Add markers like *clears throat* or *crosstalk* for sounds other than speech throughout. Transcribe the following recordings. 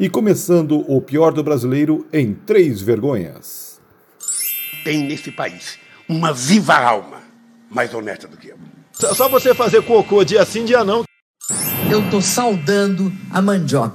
E começando o pior do brasileiro em três vergonhas. Tem nesse país uma viva alma mais honesta do que eu. Só você fazer cocô dia sim, dia não. Eu tô saudando a mandioca.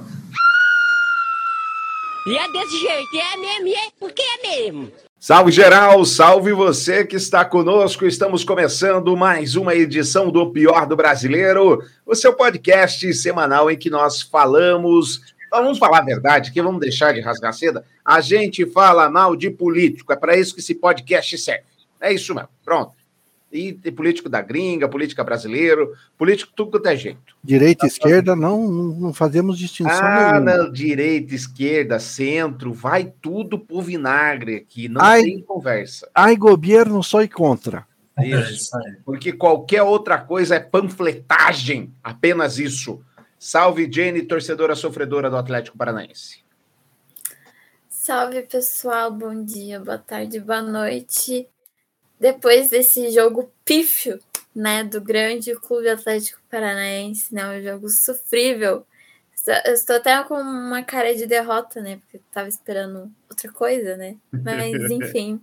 E é desse jeito, é mesmo, é porque é mesmo. Salve geral, salve você que está conosco. Estamos começando mais uma edição do Pior do Brasileiro, o seu podcast semanal em que nós falamos. Vamos falar a verdade, que vamos deixar de rasgar seda. A gente fala mal de político, é para isso que esse podcast serve. É isso mesmo, pronto. E tem político da gringa, política brasileiro, político tudo quanto é jeito. Direita e esquerda, não, não fazemos distinção Ah, nenhuma. não, direita, esquerda, centro, vai tudo pro vinagre aqui, não Ai. tem conversa. Ai, governo, sou contra. Isso. Porque qualquer outra coisa é panfletagem, apenas isso. Salve, Jenny, torcedora sofredora do Atlético Paranaense. Salve pessoal, bom dia, boa tarde, boa noite. Depois desse jogo pífio, né, do grande Clube Atlético Paranaense, né, um jogo sofrível. Eu estou até com uma cara de derrota, né, porque estava esperando outra coisa, né? Mas *laughs* enfim.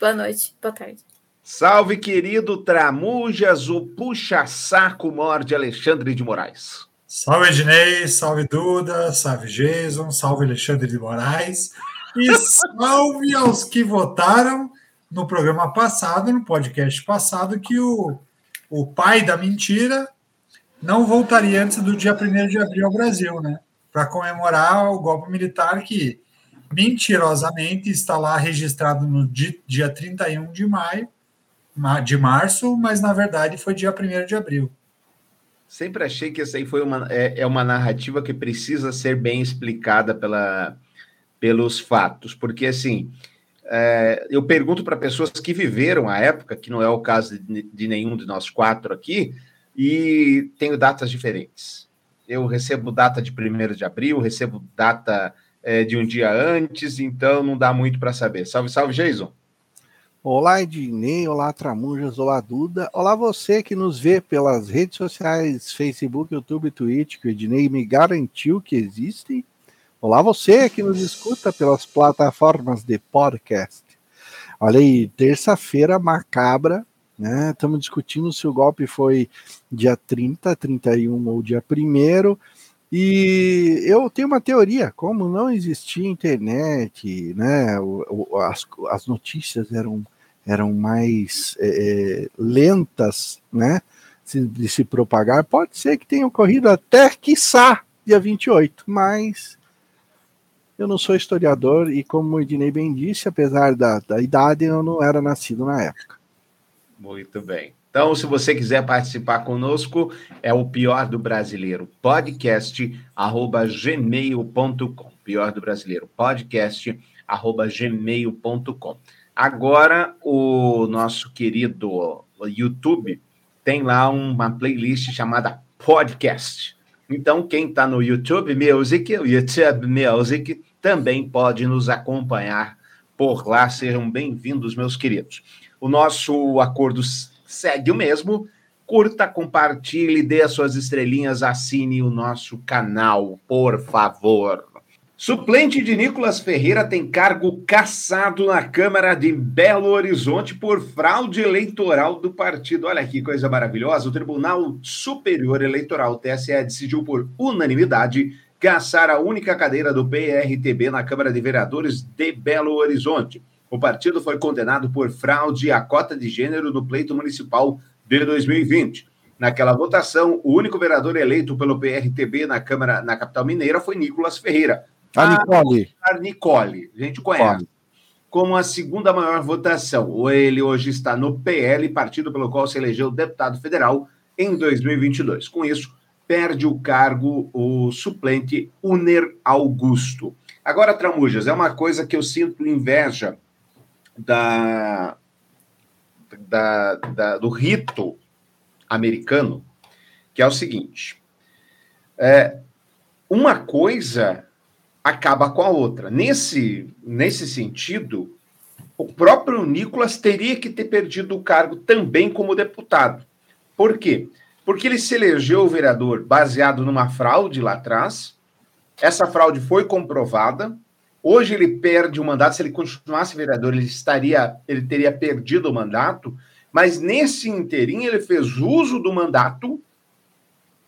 boa noite, boa tarde. Salve, querido Tramujas, o puxa-saco mor de Alexandre de Moraes. Salve Ednei, salve Duda, salve Jason, salve Alexandre de Moraes e salve aos que votaram no programa passado, no podcast passado, que o, o pai da mentira não voltaria antes do dia 1 de abril ao Brasil, né? Para comemorar o golpe militar que mentirosamente está lá registrado no di- dia 31 de maio, ma- de março, mas na verdade foi dia 1 de abril. Sempre achei que essa aí foi uma, é, é uma narrativa que precisa ser bem explicada pela, pelos fatos, porque assim é, eu pergunto para pessoas que viveram a época, que não é o caso de, de nenhum de nós quatro aqui, e tenho datas diferentes. Eu recebo data de 1 de abril, recebo data é, de um dia antes, então não dá muito para saber. Salve, salve, Jason. Olá, Ednei, olá, Tramujas, olá, Duda. Olá, você que nos vê pelas redes sociais, Facebook, YouTube, Twitch, que o Ednei me garantiu que existem. Olá, você que nos escuta pelas plataformas de podcast. Olha aí, terça-feira macabra, né? Estamos discutindo se o golpe foi dia 30, 31 ou dia 1 e eu tenho uma teoria, como não existia internet, né? as, as notícias eram, eram mais é, é, lentas, né? De se propagar, pode ser que tenha ocorrido até, quiçá, dia 28, mas eu não sou historiador e, como o Ednei bem disse, apesar da, da idade, eu não era nascido na época. Muito bem. Então, se você quiser participar conosco, é o Pior do Brasileiro, podcast, arroba gmail.com. Pior do Brasileiro, podcast, arroba gmail.com. Agora, o nosso querido YouTube tem lá uma playlist chamada Podcast. Então, quem está no YouTube Music, YouTube Music, também pode nos acompanhar por lá. Sejam bem-vindos, meus queridos. O nosso acordo segue o mesmo. Curta, compartilhe, dê as suas estrelinhas, assine o nosso canal, por favor. Suplente de Nicolas Ferreira tem cargo cassado na Câmara de Belo Horizonte por fraude eleitoral do partido. Olha que coisa maravilhosa. O Tribunal Superior Eleitoral, TSE, decidiu por unanimidade caçar a única cadeira do PRTB na Câmara de Vereadores de Belo Horizonte. O partido foi condenado por fraude à cota de gênero no pleito municipal de 2020. Naquela votação, o único vereador eleito pelo PRTB na Câmara na capital mineira foi Nicolas Ferreira. A Nicole. A Nicole, a gente conhece. Como a segunda maior votação. Ele hoje está no PL, partido pelo qual se elegeu deputado federal em 2022. Com isso, perde o cargo o suplente Uner Augusto. Agora, Tramujas, é uma coisa que eu sinto inveja da, da, da, do rito americano, que é o seguinte: é, uma coisa acaba com a outra. Nesse, nesse sentido, o próprio Nicolas teria que ter perdido o cargo também como deputado. Por quê? Porque ele se elegeu vereador baseado numa fraude lá atrás, essa fraude foi comprovada. Hoje ele perde o mandato. Se ele continuasse vereador, ele estaria, ele teria perdido o mandato. Mas nesse interim ele fez uso do mandato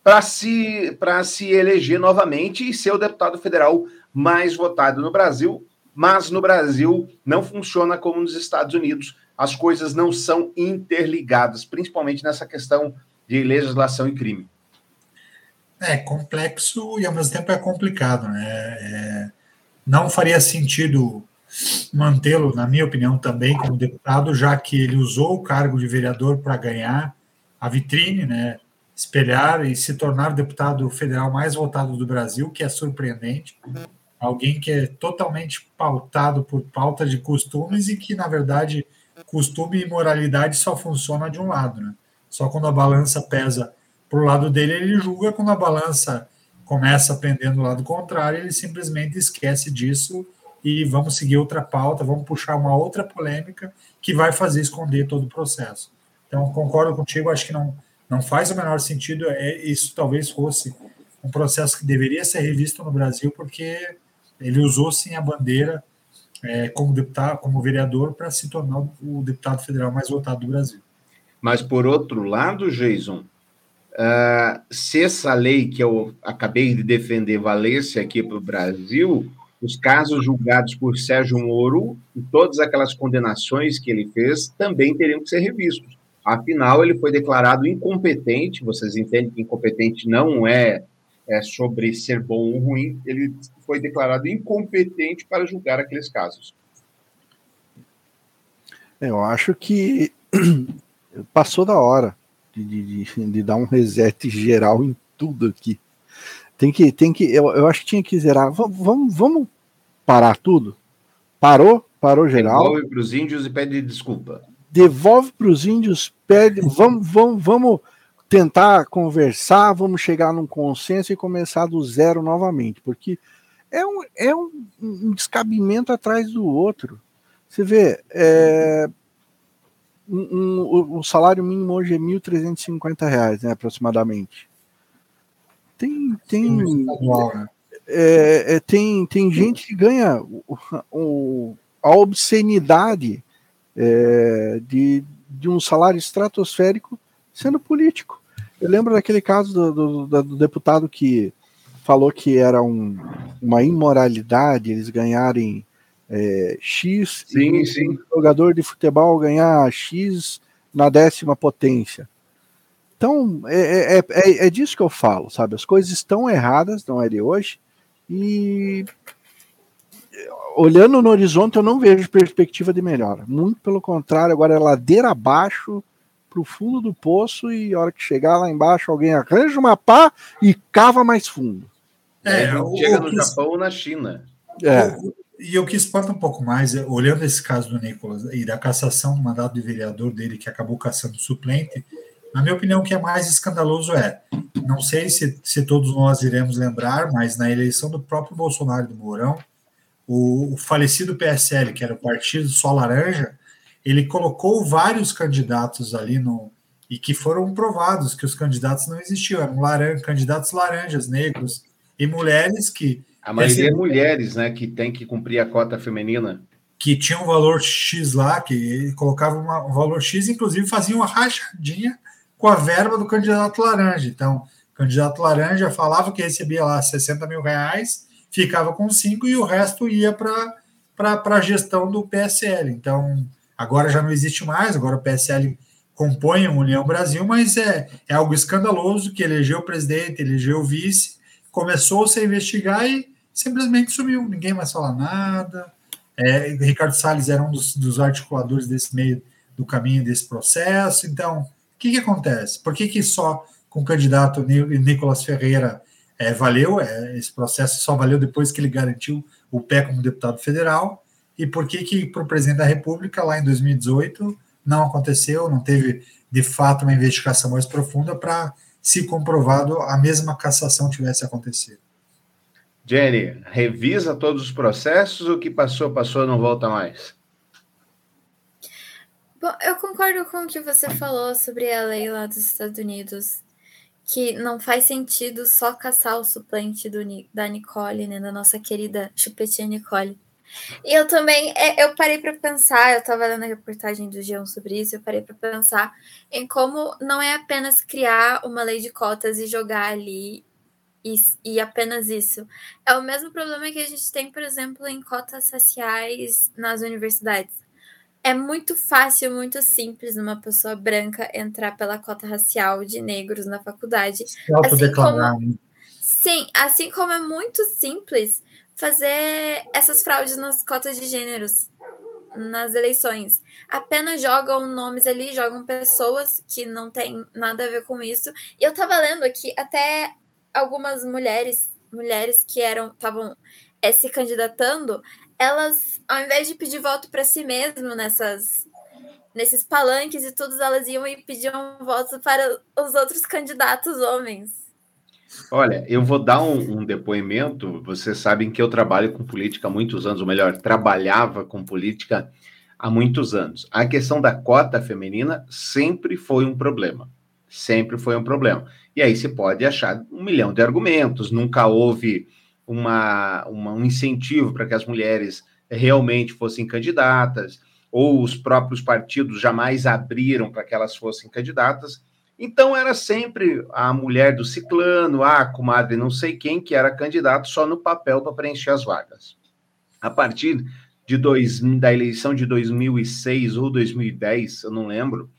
para se, se eleger novamente e ser o deputado federal mais votado no Brasil. Mas no Brasil não funciona como nos Estados Unidos. As coisas não são interligadas, principalmente nessa questão de legislação e crime. É complexo e ao mesmo tempo é complicado, né? É, não faria sentido mantê-lo, na minha opinião, também como deputado, já que ele usou o cargo de vereador para ganhar a vitrine, né? Espelhar e se tornar o deputado federal mais votado do Brasil, que é surpreendente. Alguém que é totalmente pautado por pauta de costumes e que, na verdade, costume e moralidade só funciona de um lado, né? Só quando a balança pesa para o lado dele, ele julga, quando a balança começa a pender do lado contrário, ele simplesmente esquece disso e vamos seguir outra pauta, vamos puxar uma outra polêmica que vai fazer esconder todo o processo. Então, concordo contigo, acho que não, não faz o menor sentido, é, isso talvez fosse um processo que deveria ser revisto no Brasil, porque ele usou sim a bandeira é, como deputado, como vereador, para se tornar o deputado federal mais votado do Brasil. Mas, por outro lado, Jason, uh, se essa lei que eu acabei de defender valesse aqui para o Brasil, os casos julgados por Sérgio Moro e todas aquelas condenações que ele fez também teriam que ser revistos. Afinal, ele foi declarado incompetente. Vocês entendem que incompetente não é, é sobre ser bom ou ruim. Ele foi declarado incompetente para julgar aqueles casos. Eu acho que *clears throat* passou da hora de, de, de, dar um reset geral em tudo aqui. Tem que, tem que, eu, eu acho que tinha que zerar. Vamos, vamos, vamos parar tudo? Parou? Parou geral? Devolve para os índios e pede desculpa. Devolve para os índios, pede. Vamos, vamos, vamos tentar conversar, vamos chegar num consenso e começar do zero novamente, porque é um, é um, um descabimento atrás do outro. Você vê, é, um, um, o salário mínimo hoje é R$ 1.350, né, aproximadamente. Tem, tem, né? é, é, tem, tem gente que ganha o, o a obscenidade é, de, de um salário estratosférico sendo político. Eu lembro daquele caso do, do, do deputado que falou que era um, uma imoralidade eles ganharem é, X sim, e sim. um jogador de futebol ganhar X na décima potência. Então, é, é, é, é, disso que eu falo, sabe? As coisas estão erradas, não é de hoje, e olhando no horizonte eu não vejo perspectiva de melhora. Muito pelo contrário, agora é ladeira abaixo para o fundo do poço e a hora que chegar lá embaixo alguém arranja uma pá e cava mais fundo. É, chega no Japão ou na China. É. E o que espanta um pouco mais, é, olhando esse caso do Nicolas e da cassação do mandato de vereador dele, que acabou caçando suplente, na minha opinião, o que é mais escandaloso é, não sei se, se todos nós iremos lembrar, mas na eleição do próprio Bolsonaro e do Mourão, o, o falecido PSL, que era o Partido Só Laranja, ele colocou vários candidatos ali no e que foram provados que os candidatos não existiam, eram laran candidatos laranjas, negros e mulheres que a maioria é mulheres, né, que tem que cumprir a cota feminina. Que tinha um valor X lá, que colocava uma, um valor X, inclusive fazia uma rachadinha com a verba do candidato laranja. Então, o candidato laranja falava que recebia lá 60 mil reais, ficava com 5 e o resto ia para a gestão do PSL. Então, agora já não existe mais, agora o PSL compõe a União Brasil, mas é, é algo escandaloso que elegeu o presidente, elegeu o vice, começou-se a investigar e simplesmente sumiu, ninguém mais fala nada. É, Ricardo Salles era um dos, dos, articuladores desse meio do caminho desse processo. Então, o que, que acontece? Por que, que só com o candidato Nicolas Ferreira é, valeu? É, esse processo só valeu depois que ele garantiu o pé como deputado federal. E por que, que para o presidente da República, lá em 2018, não aconteceu, não teve de fato uma investigação mais profunda para se comprovado a mesma cassação tivesse acontecido? Jenny, revisa todos os processos, o que passou, passou, não volta mais. Bom, eu concordo com o que você falou sobre a lei lá dos Estados Unidos. que não faz sentido só caçar o suplente do, da Nicole, né, da nossa querida chupetinha Nicole. E eu também, é, eu parei para pensar, eu estava lendo a reportagem do Geão sobre isso, eu parei para pensar em como não é apenas criar uma lei de cotas e jogar ali e, e, apenas isso. É o mesmo problema que a gente tem, por exemplo, em cotas raciais nas universidades. É muito fácil, muito simples uma pessoa branca entrar pela cota racial de negros na faculdade. Assim como, né? sim, assim como é muito simples fazer essas fraudes nas cotas de gêneros nas eleições. Apenas jogam nomes ali, jogam pessoas que não tem nada a ver com isso. E eu tava lendo aqui até algumas mulheres, mulheres que eram estavam é, se candidatando, elas ao invés de pedir voto para si mesmo nessas nesses palanques e tudo, elas iam e pediam voto para os outros candidatos homens. Olha, eu vou dar um, um, depoimento. Vocês sabem que eu trabalho com política há muitos anos, ou melhor, trabalhava com política há muitos anos. A questão da cota feminina sempre foi um problema. Sempre foi um problema. E aí se pode achar um milhão de argumentos. Nunca houve uma, uma um incentivo para que as mulheres realmente fossem candidatas, ou os próprios partidos jamais abriram para que elas fossem candidatas. Então era sempre a mulher do ciclano, a comadre não sei quem, que era candidato só no papel para preencher as vagas. A partir de dois, da eleição de 2006 ou 2010, eu não lembro,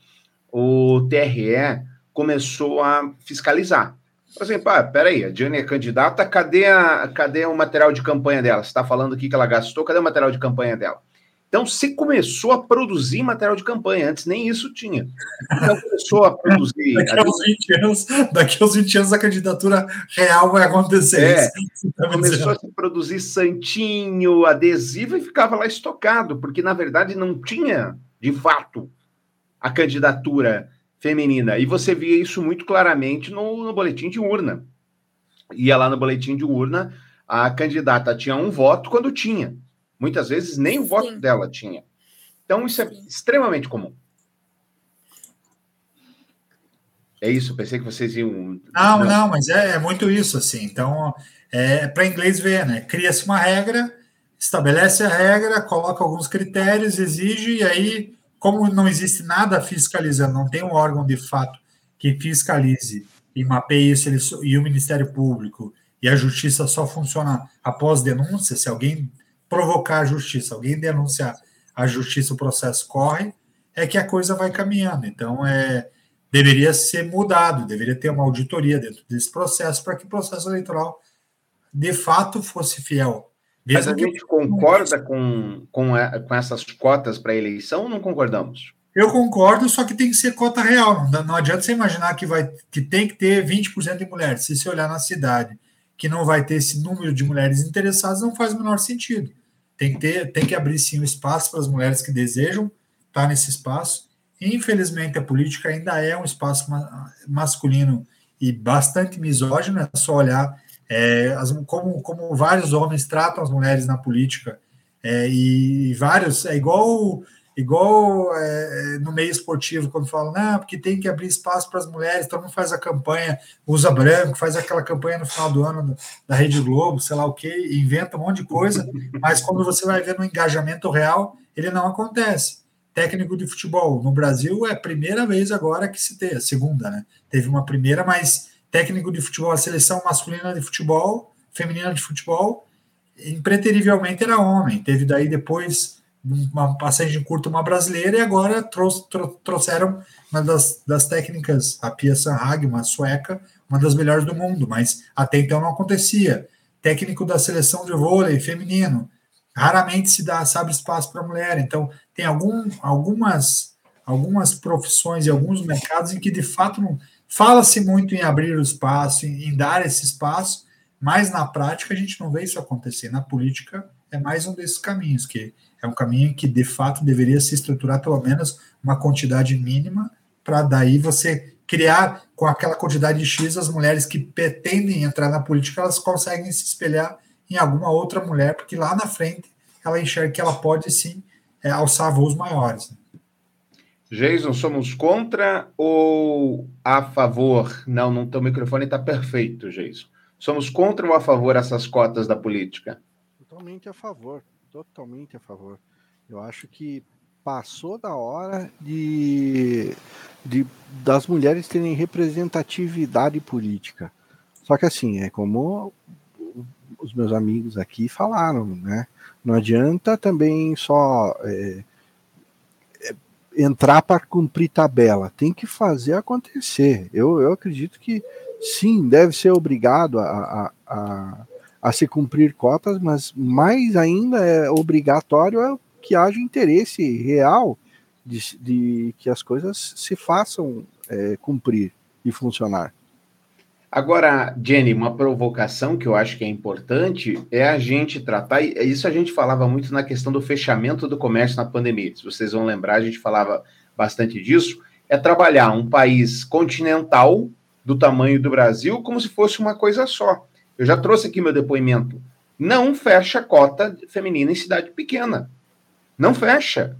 o TRE começou a fiscalizar. Por exemplo, ah, peraí, a Diane é candidata, cadê, a, cadê o material de campanha dela? Você está falando aqui que ela gastou, cadê o material de campanha dela? Então, se começou a produzir material de campanha, antes nem isso tinha. Então, começou a produzir. daqui, aos 20 anos, daqui aos 20 anos, a candidatura real vai acontecer. É, tá começou a se produzir santinho, adesivo e ficava lá estocado, porque, na verdade, não tinha, de fato, a candidatura feminina. E você via isso muito claramente no, no boletim de urna. Ia lá no boletim de urna, a candidata tinha um voto quando tinha. Muitas vezes nem o Sim. voto dela tinha. Então, isso é extremamente comum. É isso, pensei que vocês iam. Não, não, mas é, é muito isso, assim. Então, é para inglês ver, né? Cria-se uma regra, estabelece a regra, coloca alguns critérios, exige, e aí, como não existe nada fiscalizando, não tem um órgão de fato que fiscalize e mapeie isso, ele, e o Ministério Público e a Justiça só funciona após denúncia, se alguém provocar a justiça, alguém denunciar a justiça, o processo corre, é que a coisa vai caminhando. Então, é, deveria ser mudado, deveria ter uma auditoria dentro desse processo para que o processo eleitoral de fato fosse fiel. Mas a gente concorda com, com, com essas cotas para eleição ou não concordamos? Eu concordo, só que tem que ser cota real. Não, não adianta você imaginar que, vai, que tem que ter 20% de mulheres. Se você olhar na cidade que não vai ter esse número de mulheres interessadas, não faz o menor sentido. Tem que, ter, tem que abrir sim um espaço para as mulheres que desejam estar nesse espaço. Infelizmente, a política ainda é um espaço ma masculino e bastante misógino, é só olhar é, as, como, como vários homens tratam as mulheres na política. É, e, e vários, é igual Igual é, é, no meio esportivo, quando falam, não, porque tem que abrir espaço para as mulheres, todo mundo faz a campanha, usa branco, faz aquela campanha no final do ano da Rede Globo, sei lá o quê, inventa um monte de coisa, mas quando você vai ver no engajamento real, ele não acontece. Técnico de futebol, no Brasil é a primeira vez agora que se tem, a segunda, né? Teve uma primeira, mas técnico de futebol, a seleção masculina de futebol, feminina de futebol, impreterivelmente era homem. Teve daí depois uma passagem curta, uma brasileira, e agora trouxeram uma das, das técnicas, a Pia Sanhag, uma sueca, uma das melhores do mundo, mas até então não acontecia. Técnico da seleção de vôlei feminino, raramente se dá, sabe, espaço para mulher. Então, tem algum, algumas, algumas profissões e alguns mercados em que, de fato, não fala-se muito em abrir o espaço, em, em dar esse espaço, mas na prática a gente não vê isso acontecer. Na política é mais um desses caminhos que é um caminho que, de fato, deveria se estruturar pelo menos uma quantidade mínima, para daí você criar, com aquela quantidade de X, as mulheres que pretendem entrar na política, elas conseguem se espelhar em alguma outra mulher, porque lá na frente ela enxerga que ela pode sim é, alçar voos maiores. Jason, somos contra ou a favor? Não, não, teu microfone está perfeito, Jason. Somos contra ou a favor essas cotas da política? Totalmente a favor, totalmente a favor. Eu acho que passou da hora de, de das mulheres terem representatividade política. Só que assim, é como os meus amigos aqui falaram, né? Não adianta também só é, é, entrar para cumprir tabela, tem que fazer acontecer. Eu, eu acredito que sim, deve ser obrigado a, a, a, a se cumprir cotas, mas mais ainda é obrigatório é que haja interesse real de, de que as coisas se façam é, cumprir e funcionar. Agora, Jenny, uma provocação que eu acho que é importante é a gente tratar, e isso a gente falava muito na questão do fechamento do comércio na pandemia. Se vocês vão lembrar, a gente falava bastante disso. É trabalhar um país continental do tamanho do Brasil como se fosse uma coisa só. Eu já trouxe aqui meu depoimento. Não fecha cota feminina em cidade pequena. Não fecha.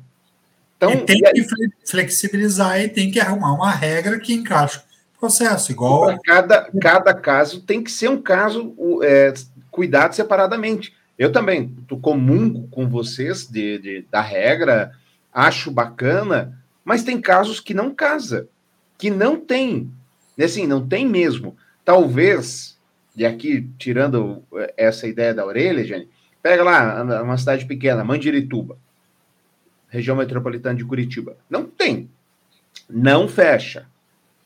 Então, e tem e aí... que flexibilizar e tem que arrumar uma regra que encaixe processo, igual. Cada, cada caso tem que ser um caso é, cuidado separadamente. Eu também comungo com vocês de, de, da regra, acho bacana, mas tem casos que não casa, que não tem. Assim, não tem mesmo. Talvez, e aqui tirando é, essa ideia da orelha, Jane, pega lá uma cidade pequena, Mandirituba, região metropolitana de Curitiba. Não tem. Não fecha.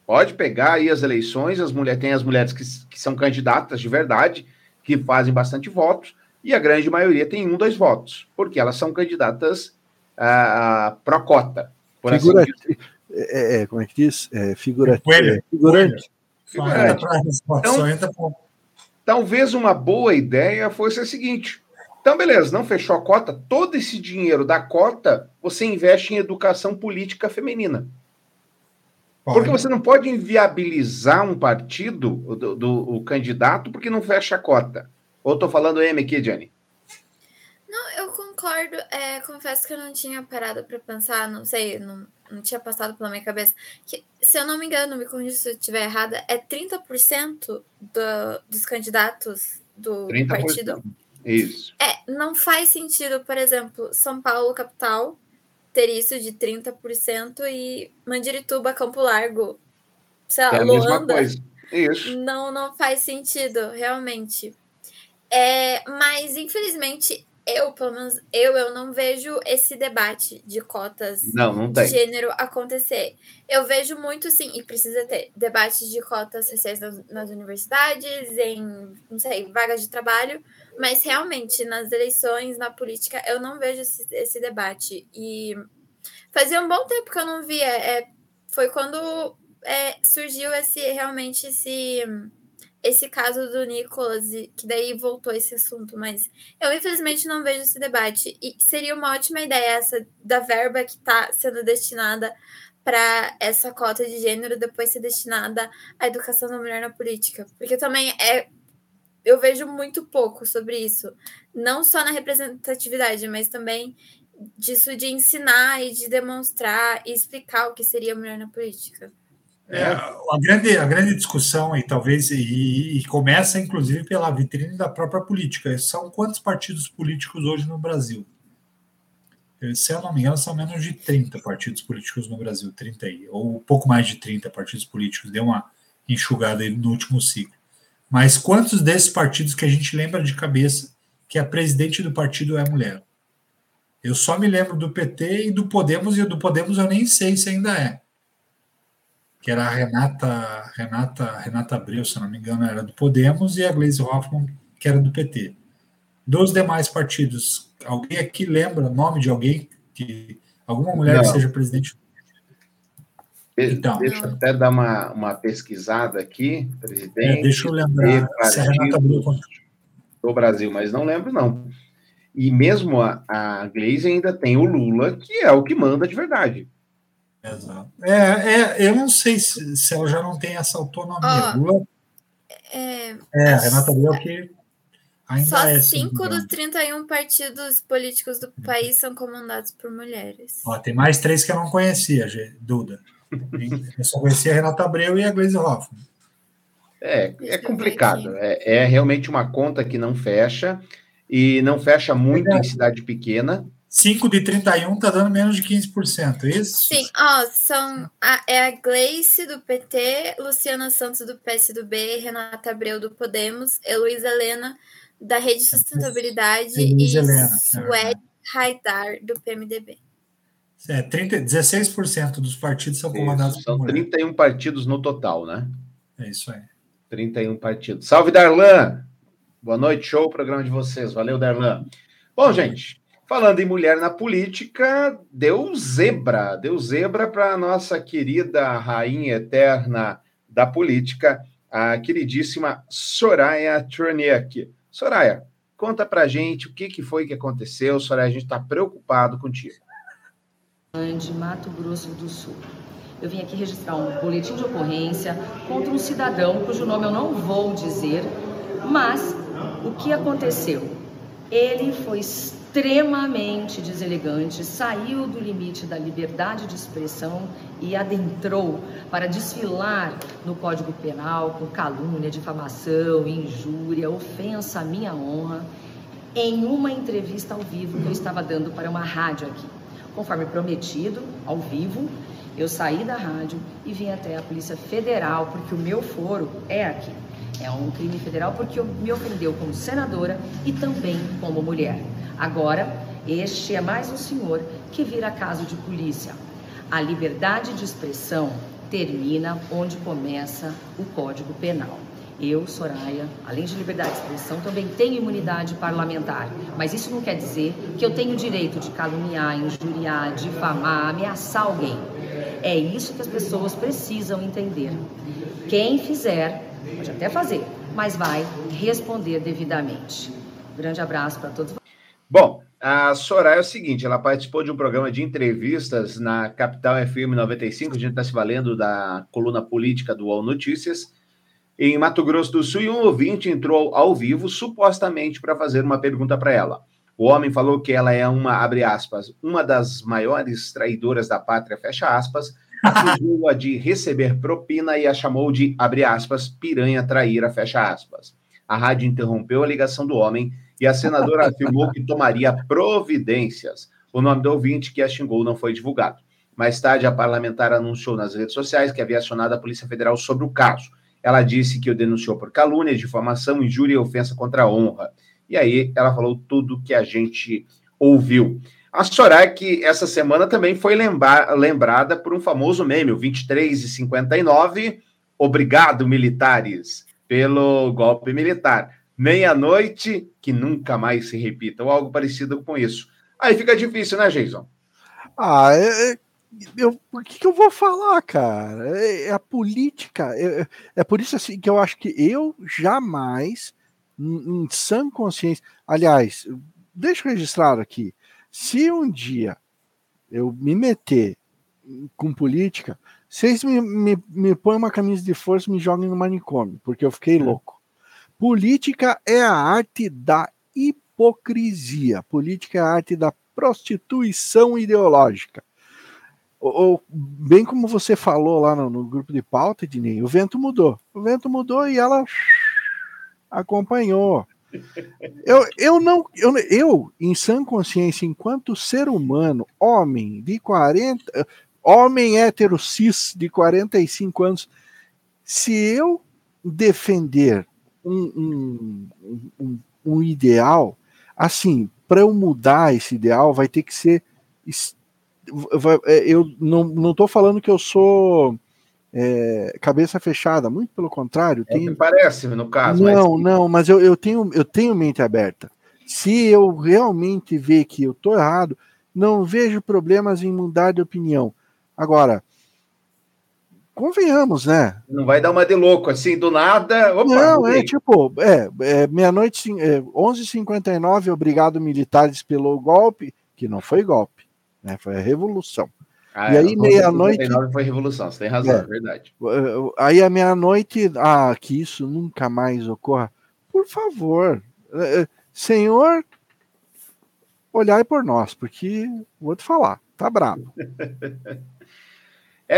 Pode pegar aí as eleições, as mulheres, tem as mulheres que, que são candidatas de verdade, que fazem bastante votos, e a grande maioria tem um, dois votos, porque elas são candidatas a pró-cota. Figura, assim é, é, como é que diz? É, figura, é, figurante. figurante. Então, talvez uma boa ideia fosse a seguinte: então, beleza, não fechou a cota, todo esse dinheiro da cota você investe em educação política feminina. Porque você não pode inviabilizar um partido, do, do o candidato, porque não fecha a cota. Ou estou falando M aqui, Jenny? Não, eu concordo. É, confesso que eu não tinha parado para pensar, não sei, não, não tinha passado pela minha cabeça. Que, se eu não me engano, me corrija se eu estiver errada, é 30% do, dos candidatos do 30%. partido. Isso. É, não faz sentido, por exemplo, São Paulo, capital, ter isso de 30% e Mandirituba, Campo Largo, sei lá, é Luanda. Isso. Não, não faz sentido, realmente. É, mas, infelizmente, eu, pelo menos, eu, eu não vejo esse debate de cotas não, não de gênero acontecer. Eu vejo muito, sim, e precisa ter debates de cotas sociais nas, nas universidades, em, não sei, vagas de trabalho, mas realmente, nas eleições, na política, eu não vejo esse, esse debate. E fazia um bom tempo que eu não via. É, foi quando é, surgiu esse realmente esse esse caso do Nicolas, que daí voltou esse assunto, mas eu infelizmente não vejo esse debate. E seria uma ótima ideia essa da verba que está sendo destinada para essa cota de gênero depois ser destinada à educação da mulher na política. Porque também é eu vejo muito pouco sobre isso. Não só na representatividade, mas também disso de ensinar e de demonstrar e explicar o que seria mulher na política. É, a, grande, a grande discussão, e talvez, e, e, começa inclusive pela vitrine da própria política, são quantos partidos políticos hoje no Brasil? Se eu não me engano, são menos de 30 partidos políticos no Brasil, 30 aí, ou pouco mais de 30 partidos políticos, deu uma enxugada no último ciclo. Mas quantos desses partidos que a gente lembra de cabeça que a presidente do partido é mulher? Eu só me lembro do PT e do Podemos, e do Podemos eu nem sei se ainda é. Que era a Renata, Renata, Renata Abreu, se não me engano, era do Podemos, e a Gleisi Hoffmann, que era do PT. Dos demais partidos, alguém aqui lembra o nome de alguém que alguma mulher não. que seja presidente então, deixa eu até dar uma, uma pesquisada aqui, presidente. É, deixa eu lembrar. Do Brasil, mas não lembro, não. E mesmo a, a Glaze ainda tem o Lula, que é o que manda de verdade. Exato. É, é, eu não sei se, se ela já não tem essa autonomia. Oh, Lula. É, é, a Renata Abreu que. Ainda Só é, 5 engano. dos 31 partidos políticos do país são comandados por mulheres. Ó, tem mais três que eu não conhecia, Duda. Eu só conhecia a Renata Abreu e a Gleisi Hoffmann. É, é complicado. É, é realmente uma conta que não fecha e não fecha muito em cidade pequena. 5 de 31 tá dando menos de 15%, é isso? Sim, ó, são a, é a Gleice do PT, Luciana Santos do PSDB, Renata Abreu do Podemos, Heloísa Helena da Rede Sustentabilidade Heloísa e Helena, Suede Haidar do PMDB. É, 30, 16% dos partidos são comandados Isso, por São mulher. 31 partidos no total, né? É isso aí. 31 partidos. Salve, Darlan! Boa noite, show o programa de vocês. Valeu, Darlan. Bom, gente, falando em mulher na política, deu zebra, deu zebra para a nossa querida rainha eterna da política, a queridíssima Soraya Troniak. Soraya, conta pra gente o que, que foi que aconteceu. Soraya, a gente está preocupado contigo. de Mato Grosso do Sul. Eu vim aqui registrar um boletim de ocorrência contra um cidadão cujo nome eu não vou dizer, mas o que aconteceu? Ele foi extremamente deselegante, saiu do limite da liberdade de expressão e adentrou para desfilar no Código Penal com calúnia, difamação, injúria, ofensa à minha honra, em uma entrevista ao vivo que eu estava dando para uma rádio aqui. Conforme prometido, ao vivo, eu saí da rádio e vim até a Polícia Federal, porque o meu foro é aqui. É um crime federal porque me ofendeu como senadora e também como mulher. Agora, este é mais um senhor que vira caso de polícia. A liberdade de expressão termina onde começa o Código Penal. Eu, Soraya, além de liberdade de expressão, também tenho imunidade parlamentar. Mas isso não quer dizer que eu tenho o direito de caluniar, injuriar, difamar, ameaçar alguém. É isso que as pessoas precisam entender. Quem fizer, pode até fazer, mas vai responder devidamente. Grande abraço para todos. Bom, a Soraya é o seguinte, ela participou de um programa de entrevistas na Capital FM 95, a gente está se valendo da coluna política do UOL Notícias, em Mato Grosso do Sul, e um ouvinte entrou ao vivo, supostamente para fazer uma pergunta para ela. O homem falou que ela é uma, abre aspas, uma das maiores traidoras da pátria, fecha aspas, acusou-a de receber propina e a chamou de, abre aspas, piranha traíra, fecha aspas. A rádio interrompeu a ligação do homem e a senadora afirmou que tomaria providências. O nome do ouvinte que a xingou não foi divulgado. Mais tarde, a parlamentar anunciou nas redes sociais que havia acionado a Polícia Federal sobre o caso. Ela disse que o denunciou por calúnia, difamação, injúria e ofensa contra a honra. E aí ela falou tudo que a gente ouviu. A Soraya, que essa semana também foi lembra lembrada por um famoso meme, o 23 e 59. Obrigado, militares, pelo golpe militar. Meia-noite, que nunca mais se repita, ou algo parecido com isso. Aí fica difícil, né, Jason? Ah, é, eu, o que, que, eu vou falar, cara? É, é a política. É, é, por isso assim que eu acho que eu jamais, em, em sã consciência. Aliás, deixa eu registrar aqui. Se um dia eu me meter com política, vocês me, me, me põem uma camisa de força e me joguem no manicômio, porque eu fiquei louco. Política é a arte da hipocrisia. Política é a arte da prostituição ideológica. Ou, bem como você falou lá no, no grupo de pauta, Ednei, o vento mudou. O vento mudou e ela acompanhou. Eu, eu não, eu, eu, em sã consciência, enquanto ser humano, homem de 40, homem hétero cis de 45 anos, se eu defender um, um, um, um ideal, assim, para eu mudar esse ideal, vai ter que ser. Eu não estou falando que eu sou é, cabeça fechada, muito pelo contrário. É tenho... parece, no caso. Não, mas... não, mas eu, eu, tenho, eu tenho mente aberta. Se eu realmente ver que eu estou errado, não vejo problemas em mudar de opinião. Agora, convenhamos, né? Não vai dar uma de louco assim, do nada. Opa, não, é tipo, é, é meia-noite, é, 11h59, obrigado militares pelo golpe, que não foi golpe, né? Foi a revolução. Ah, e aí, meia-noite. foi revolução, você tem razão, é, é verdade. Aí, a meia-noite, ah, que isso nunca mais ocorra. Por favor, É, senhor, olhai por nós, porque vou te falar, tá bravo. *laughs*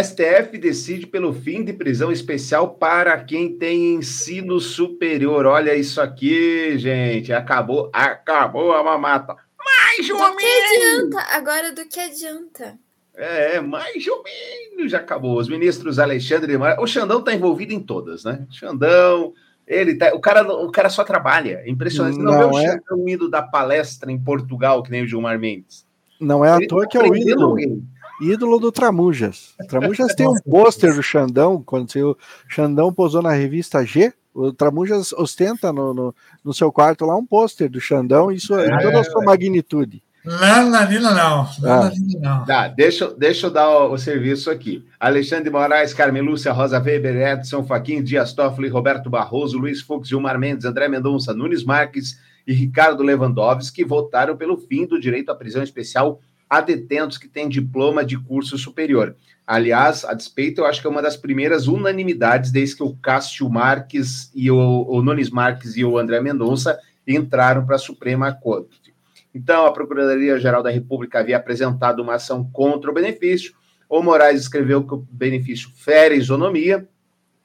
STF decide pelo fim de prisão especial para quem tem ensino superior. Olha isso aqui, gente. Acabou, acabou a mamata. Mais ou do que adianta? Agora do que adianta? É, mais ou menos já acabou. Os ministros Alexandre de Moraes. O Xandão está envolvido em todas, né? Xandão, ele tá. O cara, o cara só trabalha. É impressionante. Não, não vê o é... Xandão indo da palestra em Portugal, que nem o Gilmar Mendes. Não é à toa que é o ídolo. Alguém ídolo do Tramujas. Tramujas tem um pôster do Xandão, quando o Xandão posou na revista G, o Tramujas ostenta no, no, no seu quarto lá um pôster do Xandão, isso é, em toda a sua magnitude. Não, não, não. não. Ah. não. Tá, deixa, deixa eu dar o, o, serviço aqui. Alexandre Moraes, Carmen Lúcia, Rosa Weber, Edson Faquin, Dias Toffoli, Roberto Barroso, Luiz Fux, Gilmar Mendes, André Mendonça, Nunes Marques e Ricardo Lewandowski votaram pelo fim do direito à prisão especial a detentos que têm diploma de curso superior. Aliás, a despeito, eu acho que é uma das primeiras unanimidades desde que o Cássio Marques e o, o Nunes Marques e o André Mendonça entraram para a Suprema Corte. Então, a Procuradoria-Geral da República havia apresentado uma ação contra o benefício. O Moraes escreveu que o benefício fere a isonomia.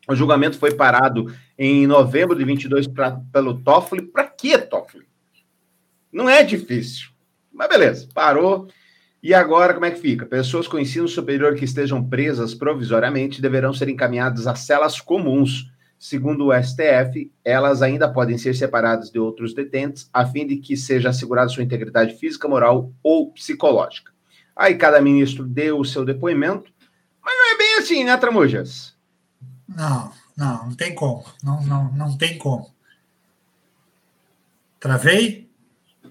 O julgamento foi parado em novembro de 22 pra, pelo Toffoli. Para que Toffoli? Não é difícil. Mas beleza, parou. E agora, como é que fica? Pessoas com ensino superior que estejam presas provisoriamente deverão ser encaminhadas a celas comuns. Segundo o STF, elas ainda podem ser separadas de outros detentes, a fim de que seja assegurada sua integridade física, moral ou psicológica. Aí cada ministro deu o seu depoimento, mas não é bem assim, né, Tramujas? Não, não, não tem como. Não, não, não tem como. Travei?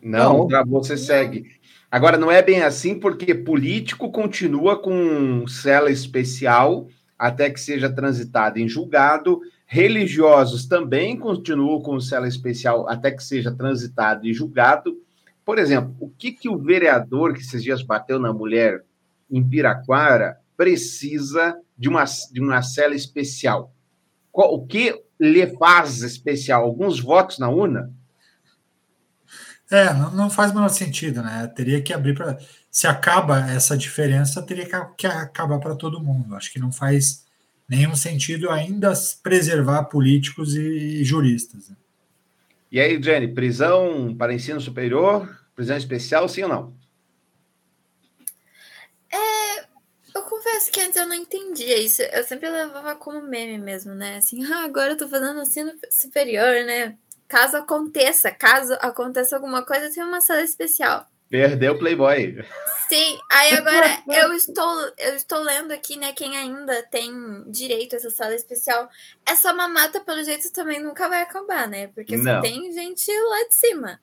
Não, não. você segue. Agora, não é bem assim, porque político continua com cela especial até que seja transitado em julgado. Religiosos também continuam com cela especial até que seja transitado em julgado. Por exemplo, o que, que o vereador que esses dias bateu na mulher em Piraquara precisa de uma, de uma cela especial? o que lhe faz especial? Alguns votos na urna? É, não, não faz o menor sentido, né? Teria que abrir para. Se acaba essa diferença, teria que, que acabar para todo mundo. Acho que não faz nenhum sentido ainda preservar políticos e, juristas. Né? E aí, Jenny, prisão para ensino superior, prisão especial, sim ou não? É, eu confesso que antes eu não entendia isso. Eu sempre levava como meme mesmo, né? Assim, ah, agora eu tô fazendo ensino superior, né? Caso aconteça, caso aconteça alguma coisa, tem uma sala especial. Perdeu o Playboy. Sim, aí agora *laughs* eu estou, eu estou lendo aqui, né, quem ainda tem direito a essa sala especial. Essa mamata, pelo jeito, também nunca vai acabar, né? Porque só tem gente lá de cima.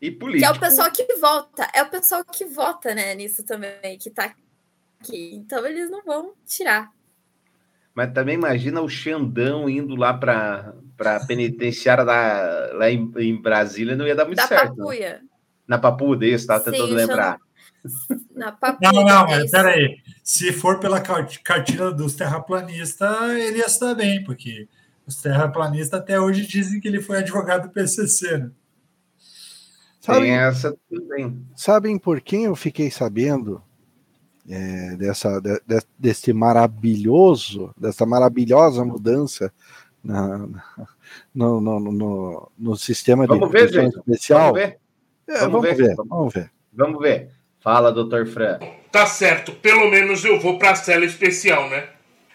E político. Que é o pessoal que vota. É o pessoal que vota, né, nisso também, que tá aqui. Então eles não vão tirar. Mas também imagina o Xandão indo lá para a penitenciária da, lá em, em, Brasília, não ia dar muito da certo. Papuia. Né? Na Papuda, isso, estava tentando lembrar. Na Papuda. Não, não, mas peraí. Se for pela cartilha dos terraplanistas, ele ia estar bem, porque os terraplanistas até hoje dizem que ele foi advogado do PCC, né? Sabem, essa também. Sabem por quem eu fiquei sabendo é, dessa, de, desse maravilhoso, dessa maravilhosa mudança na, no, no, no, no, sistema vamos de ver, gente. especial. Vamos ver. É, vamos, vamos, ver. ver. Vamos ver. Vamos ver. Fala, doutor Fran. Tá certo, pelo menos eu vou para a cela especial, né?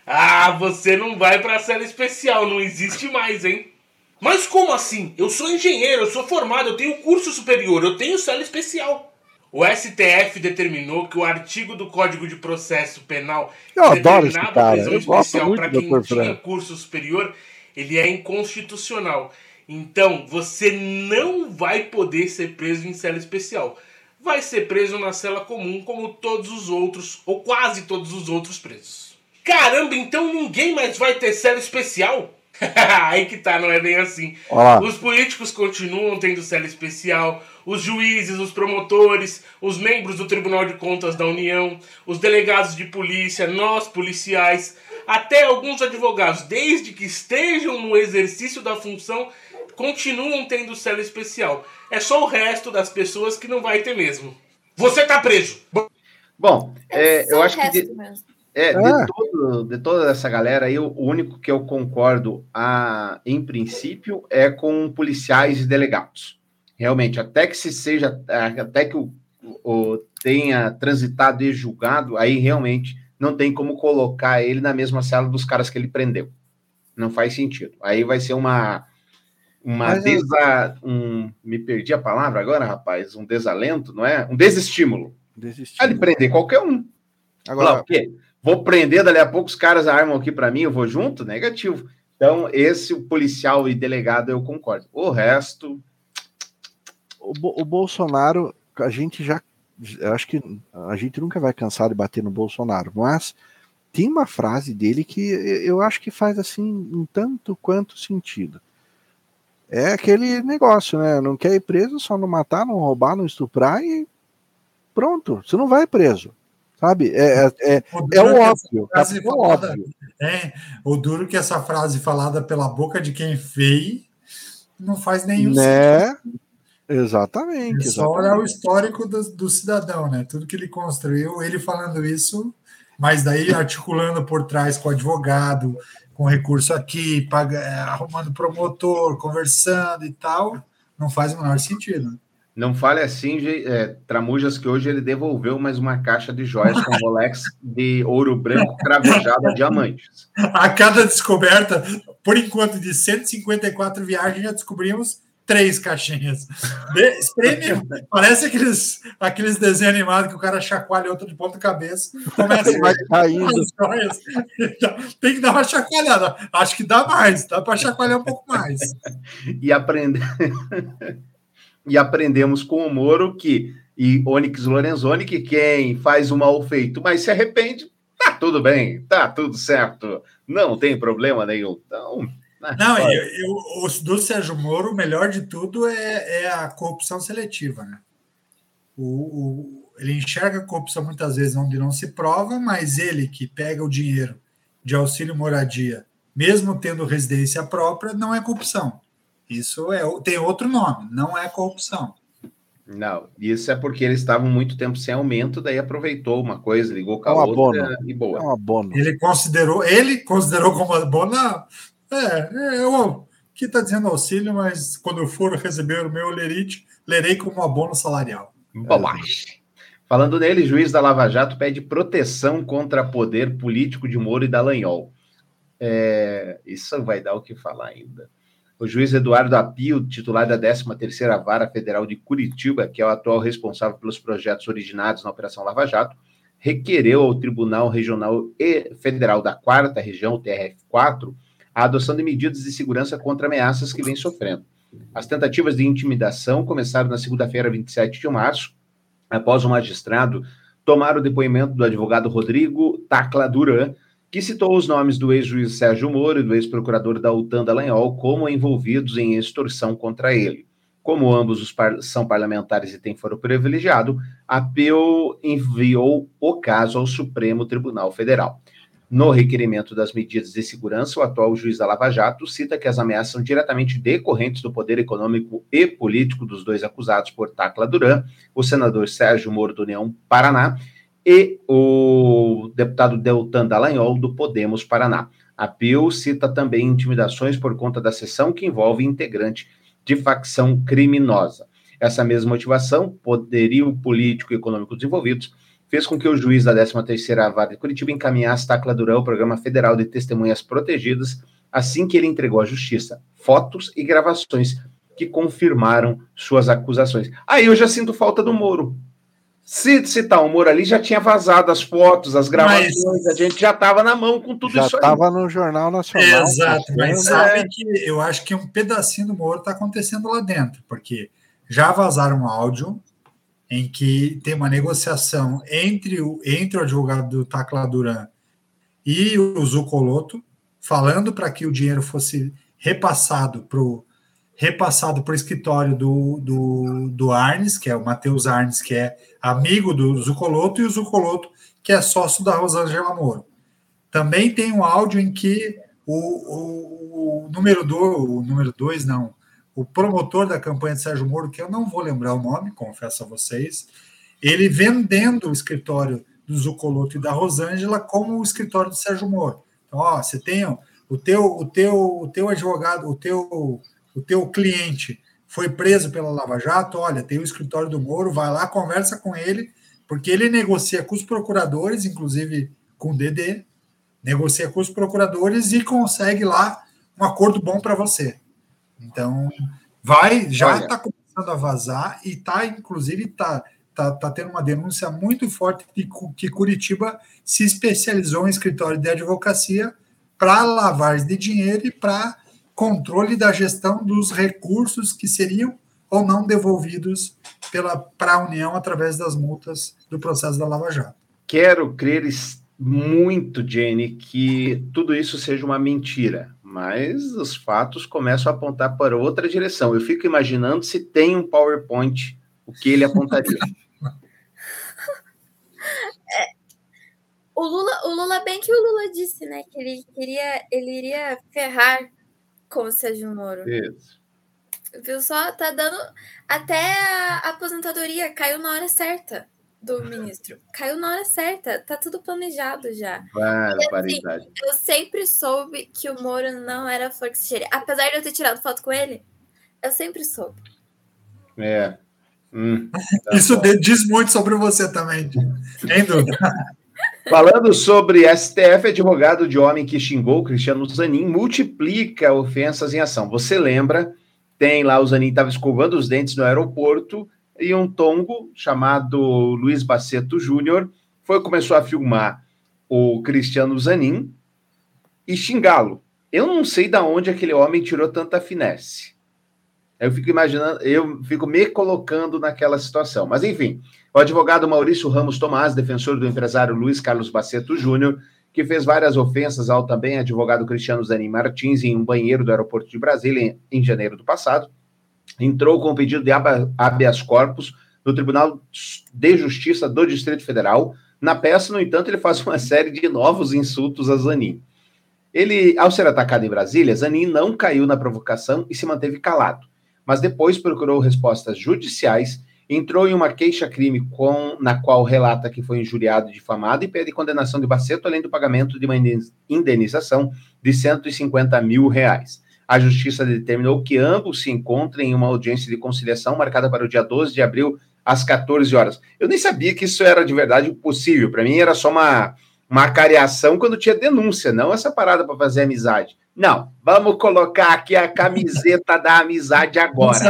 Ah, você não vai para a cela especial, não existe mais, hein? Mas como assim? Eu sou engenheiro, eu sou formado, eu tenho curso superior, eu tenho cela especial. O STF determinou que o artigo do Código de Processo Penal eu adoro esse cara. prisão especial para quem tinha curso superior, ele é inconstitucional. Então, você não vai poder ser preso em cela especial. Vai ser preso na cela comum, como todos os outros, ou quase todos os outros presos. Caramba, então ninguém mais vai ter cela especial? *laughs* Aí que tá, não é bem assim. Olá. Os políticos continuam tendo cela especial, os juízes, os promotores, os membros do Tribunal de Contas da União, os delegados de polícia, nós policiais, até alguns advogados, desde que estejam no exercício da função, continuam tendo cela especial. É só o resto das pessoas que não vai ter mesmo. Você tá preso. Bom, é, Só eu acho que de, é, Ah. de, todo- de toda essa galera aí, o único que eu concordo, a, em princípio, é com policiais e delegados. Realmente, até que se seja, até que o, o- tenha transitado e julgado, aí realmente não tem como colocar ele na mesma cela dos caras que ele prendeu. Não faz sentido. Aí vai ser uma. Uma Mas é- desa, um, me perdi a palavra agora, rapaz. Um desalento, não é? Um desestímulo. Desistiu. Ah, ele prender qualquer um. Agora, o quê? Vou prender, dali a pouco os caras armam aqui para mim, eu vou junto? Negativo. Então, esse policial e delegado eu concordo. O resto, o, o Bolsonaro, a gente já. Acho que a gente nunca vai cansar de bater no Bolsonaro, mas tem uma frase dele que eu acho que faz assim um tanto quanto sentido. É aquele negócio, né? Não quer ir preso, só não matar, não roubar, não estuprar e pronto, você não vai preso. Sabe? É, é, é, é essa óbvio. frase É o falada- óbvio. É, o duro que essa frase falada pela boca de quem fez não faz nenhum Né? sentido. Exatamente. É só olhar o histórico do, do cidadão, né? Tudo que ele construiu, ele falando isso, mas daí articulando por trás com o advogado, com recurso aqui, paga, é, arrumando promotor, conversando e tal, não faz o menor sentido. Não fale assim, é, Tramujas, que hoje ele devolveu mais uma caixa de joias com Rolex de ouro branco cravejado a diamantes. A cada descoberta, por enquanto, de 154 viagens, já descobrimos três caixinhas. De- Espreme, parece aqueles, aqueles desenhos animados que o cara chacoalha outro de ponta cabeça, começa Vai caindo. as joias. Tem que dar uma chacoalhada. Acho que dá mais, dá para chacoalhar um pouco mais. E, aprende... e aprendemos com o Moro que, e Onyx Lorenzoni, que quem faz o mal feito, mas se arrepende, tá tudo bem, tá tudo certo, não tem problema nenhum. Então, né, Não, eu, eu, o do Sérgio Moro, o melhor de tudo é, é a corrupção seletiva, né? O, o- ele enxerga a corrupção muitas vezes onde não se prova, mas ele que pega o dinheiro de auxílio moradia, mesmo tendo residência própria, não é corrupção. Isso é, tem outro nome, não é corrupção. Não, isso é porque eles estavam muito tempo sem aumento, daí aproveitou uma coisa, ligou com É a um outra abono. e É boa. um abono. Ele considerou, ele considerou como abono, é, é eu que está dizendo auxílio, mas quando eu for receber o meu lerite, lerei como abono salarial. Bobagem. Falando nele, juiz da Lava Jato pede proteção contra poder político de Moro e Dallagnol. É, isso vai dar o que falar ainda. O juiz Eduardo Apio, titular da 13ª Vara Federal de Curitiba, que é o atual responsável pelos projetos originados na Operação Lava Jato, requereu ao Tribunal Regional e Federal da Quarta Região, TRF4, a adoção de medidas de segurança contra ameaças que vem sofrendo. As tentativas de intimidação começaram na segunda-feira, 27 de março, após o magistrado tomar o depoimento do advogado Rodrigo Tacla Duran, que citou os nomes do ex-juiz Sérgio Moro e do ex-procurador da UTAN Dallagnol como envolvidos em extorsão contra ele. Como ambos os par são parlamentares e têm foro privilegiado, a PEU enviou o caso ao Supremo Tribunal Federal. No requerimento das medidas de segurança, o atual juiz da Lava Jato cita que as ameaças são diretamente decorrentes do poder econômico e político dos dois acusados por Tacla Duran, o senador Sérgio Moro do União Paraná e o deputado Deltan Dallagnol do Podemos Paraná. A PIL cita também intimidações por conta da sessão que envolve integrante de facção criminosa. Essa mesma motivação, poderio político e econômico desenvolvidos, fez com que o juiz da 13ª Vara de Curitiba encaminhasse Tacla Durão ao Programa Federal de Testemunhas Protegidas assim que ele entregou à Justiça fotos e gravações que confirmaram suas acusações. Aí eu já sinto falta do Moro. Se citar o Moro ali, já tinha vazado as fotos, as gravações, Mas- a gente já estava na mão com tudo Já isso aí. estava no Jornal Nacional. Exato, mas passando. sabe que eu acho que um pedacinho do Moro está acontecendo lá dentro, porque já vazaram um áudio em que tem uma negociação entre o, entre o advogado do Tacla Duran e o Zucoloto, falando para que o dinheiro fosse repassado para o repassado para o escritório do, do, do Arnes, que é o Matheus Arnes, que é amigo do Zucoloto, e o Zucoloto, que é sócio da Rosângela Moro. Também tem um áudio em que o, o, o número 2, o número dois, não, o promotor da campanha de Sérgio Moro, que eu não vou lembrar o nome, confesso a vocês, ele vendendo o escritório do Zucoloto e da Rosângela como o escritório do Sérgio Moro. Então, ó, você tem o teu, o teu, o teu advogado, o teu, o teu cliente foi preso pela Lava Jato, olha, tem o escritório do Moro, vai lá, conversa com ele, porque ele negocia com os procuradores, inclusive com o DD, negocia com os procuradores e consegue lá um acordo bom para você. Então, vai, já está começando a vazar e está, inclusive, está tá, tá tendo uma denúncia muito forte de que Curitiba se especializou em escritório de advocacia para lavagem de dinheiro e para controle da gestão dos recursos que seriam ou não devolvidos para a União através das multas do processo da Lava Jato. Quero crer muito, Jenny, que tudo isso seja uma mentira, mas os fatos começam a apontar para outra direção. Eu fico imaginando se tem um PowerPoint, o que ele apontaria. *laughs* é, o Lula, o Lula bem que o Lula disse, né, que ele queria, ele iria ferrar com o Sérgio Moro. Isso. Viu só? Tá dando. Até a aposentadoria caiu na hora certa do ministro. Caiu na hora certa. Tá tudo planejado já. Barbaridade. Assim, eu sempre soube que o Moro não era flor que se cheire. Apesar de eu ter tirado foto com ele, eu sempre soube. É. Hum, tá Isso bom. diz muito sobre você também, sem dúvida. Falando sobre STF, advogado de homem que xingou Cristiano Zanin multiplica ofensas em ação. Você lembra? Tem lá o Zanin estava escovando os dentes no aeroporto e um tongo chamado Luiz Baceto Júnior foi começou a filmar o Cristiano Zanin e xingá-lo. Eu não sei de onde aquele homem tirou tanta finesse. Eu fico imaginando, eu fico me colocando naquela situação. Mas enfim, o advogado Maurício Ramos Tomás, defensor do empresário Luiz Carlos Baceto Júnior, que fez várias ofensas ao também advogado Cristiano Zanin Martins em um banheiro do aeroporto de Brasília em, em janeiro do passado, entrou com um pedido de habeas corpus no Tribunal de Justiça do Distrito Federal. Na peça, no entanto, ele faz uma série de novos insultos a Zanin. Ele, ao ser atacado em Brasília, Zanin não caiu na provocação e se manteve calado, mas depois procurou respostas judiciais entrou em uma queixa-crime na qual relata que foi injuriado e difamado e pede condenação de Baceto, além do pagamento de uma indenização de 150 mil reais. A justiça determinou que ambos se encontrem em uma audiência de conciliação marcada para o dia 12 de abril, às 14 horas. Eu nem sabia que isso era de verdade possível. Para mim era só uma, uma cariação quando tinha denúncia, não essa parada para fazer amizade. Não, vamos colocar aqui a camiseta da amizade agora.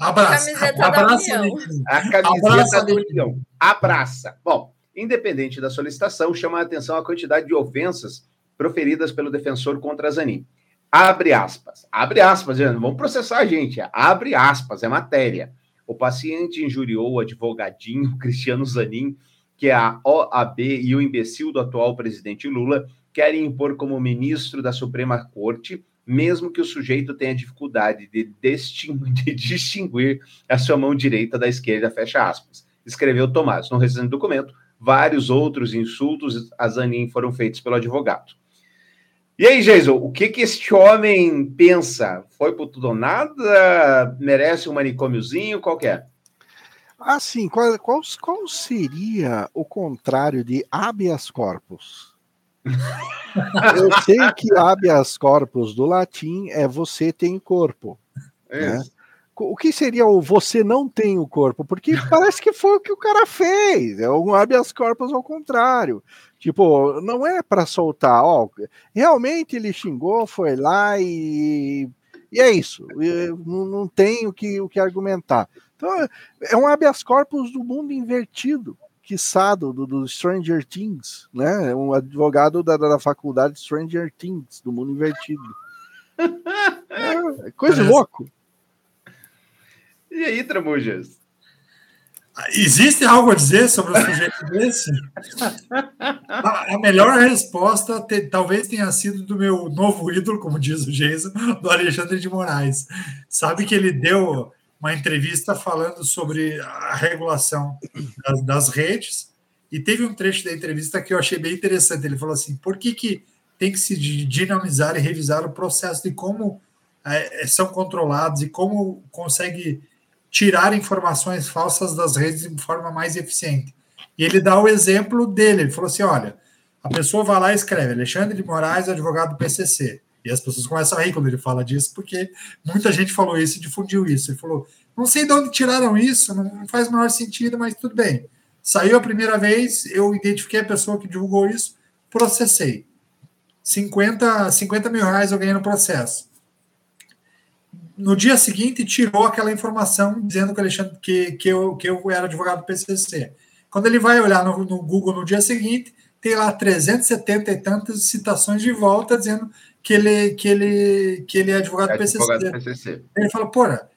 Abraça. Camiseta abraça da União. A camiseta abraça da União. Abraça. Bom, independente da solicitação, chama a atenção a quantidade de ofensas proferidas pelo defensor contra Zanin. Abre aspas. Abre aspas, vamos processar a gente. Abre aspas, é matéria. O paciente injuriou o advogadinho *laughs* Cristiano Zanin, que é a OAB e o imbecil do atual presidente Lula, querem impor como ministro da Suprema Corte, mesmo que o sujeito tenha dificuldade de, *laughs* de distinguir a sua mão direita da esquerda, fecha aspas. Escreveu Tomás. No recente documento, vários outros insultos a Zanin foram feitos pelo advogado. E aí, Jason, o que que este homem pensa? Foi por tudo ou nada? Merece um manicômiozinho? Qual que é? Ah, sim. Qual, qual, qual seria o contrário de habeas corpus? *laughs* Eu sei que habeas corpus do latim é você tem corpo. Né? O que seria o você não tem o corpo? Porque *laughs* parece que foi o que o cara fez. É um habeas corpus ao contrário. Tipo, não é para soltar. Ó, realmente ele xingou, foi lá e, e é isso. Não, não tem o que, o que argumentar. Então, é um habeas corpus do mundo invertido quiçá, do, do Stranger Things, né? Um advogado da, da faculdade Stranger Things, do mundo invertido. É, coisa de louco. E aí, Tramujas? Existe algo a dizer sobre o sujeito *laughs* desse? A, a melhor resposta te, talvez tenha sido do meu novo ídolo, como diz o Jason, do Alexandre de Moraes. Sabe que ele deu uma entrevista falando sobre a regulação das, das, redes e teve um trecho da entrevista que eu achei bem interessante. Ele falou assim: por que, que tem que se dinamizar e revisar o processo de como é, são controlados e como consegue tirar informações falsas das redes de forma mais eficiente. E ele dá o exemplo dele. Ele falou assim: olha, a pessoa vai lá e escreve Alexandre de Moraes, advogado do PCC. E as pessoas começam a rir quando ele fala disso, porque muita gente falou isso e difundiu isso. Ele falou: não sei de onde tiraram isso, não faz o menor sentido, mas tudo bem. Saiu a primeira vez, eu identifiquei a pessoa que divulgou isso, processei. 50, 50 mil reais eu ganhei no processo. No dia seguinte, tirou aquela informação dizendo que, Alexandre, que, que, eu, que eu era advogado do PCC. Quando ele vai olhar no, no Google no dia seguinte, tem lá 370 e tantas citações de volta dizendo que ele, que ele, que ele é advogado, é PCC. advogado do PCC. Ele fala, porra,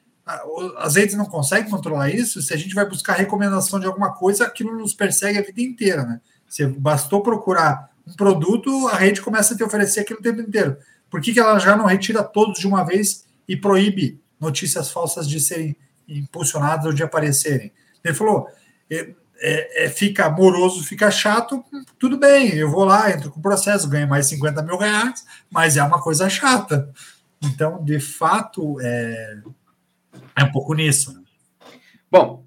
as redes não conseguem controlar isso, se a gente vai buscar recomendação de alguma coisa, aquilo nos persegue a vida inteira, né? Se bastou procurar um produto, a rede começa a te oferecer aquilo o tempo inteiro. Por que, que ela já não retira todos de uma vez e proíbe notícias falsas de serem impulsionadas ou de aparecerem? Ele falou: é, é, fica moroso, fica chato, tudo bem, eu vou lá, entro com o processo, ganho mais 50 mil reais, mas é uma coisa chata. Então, de fato, é, é um pouco nisso. Bom,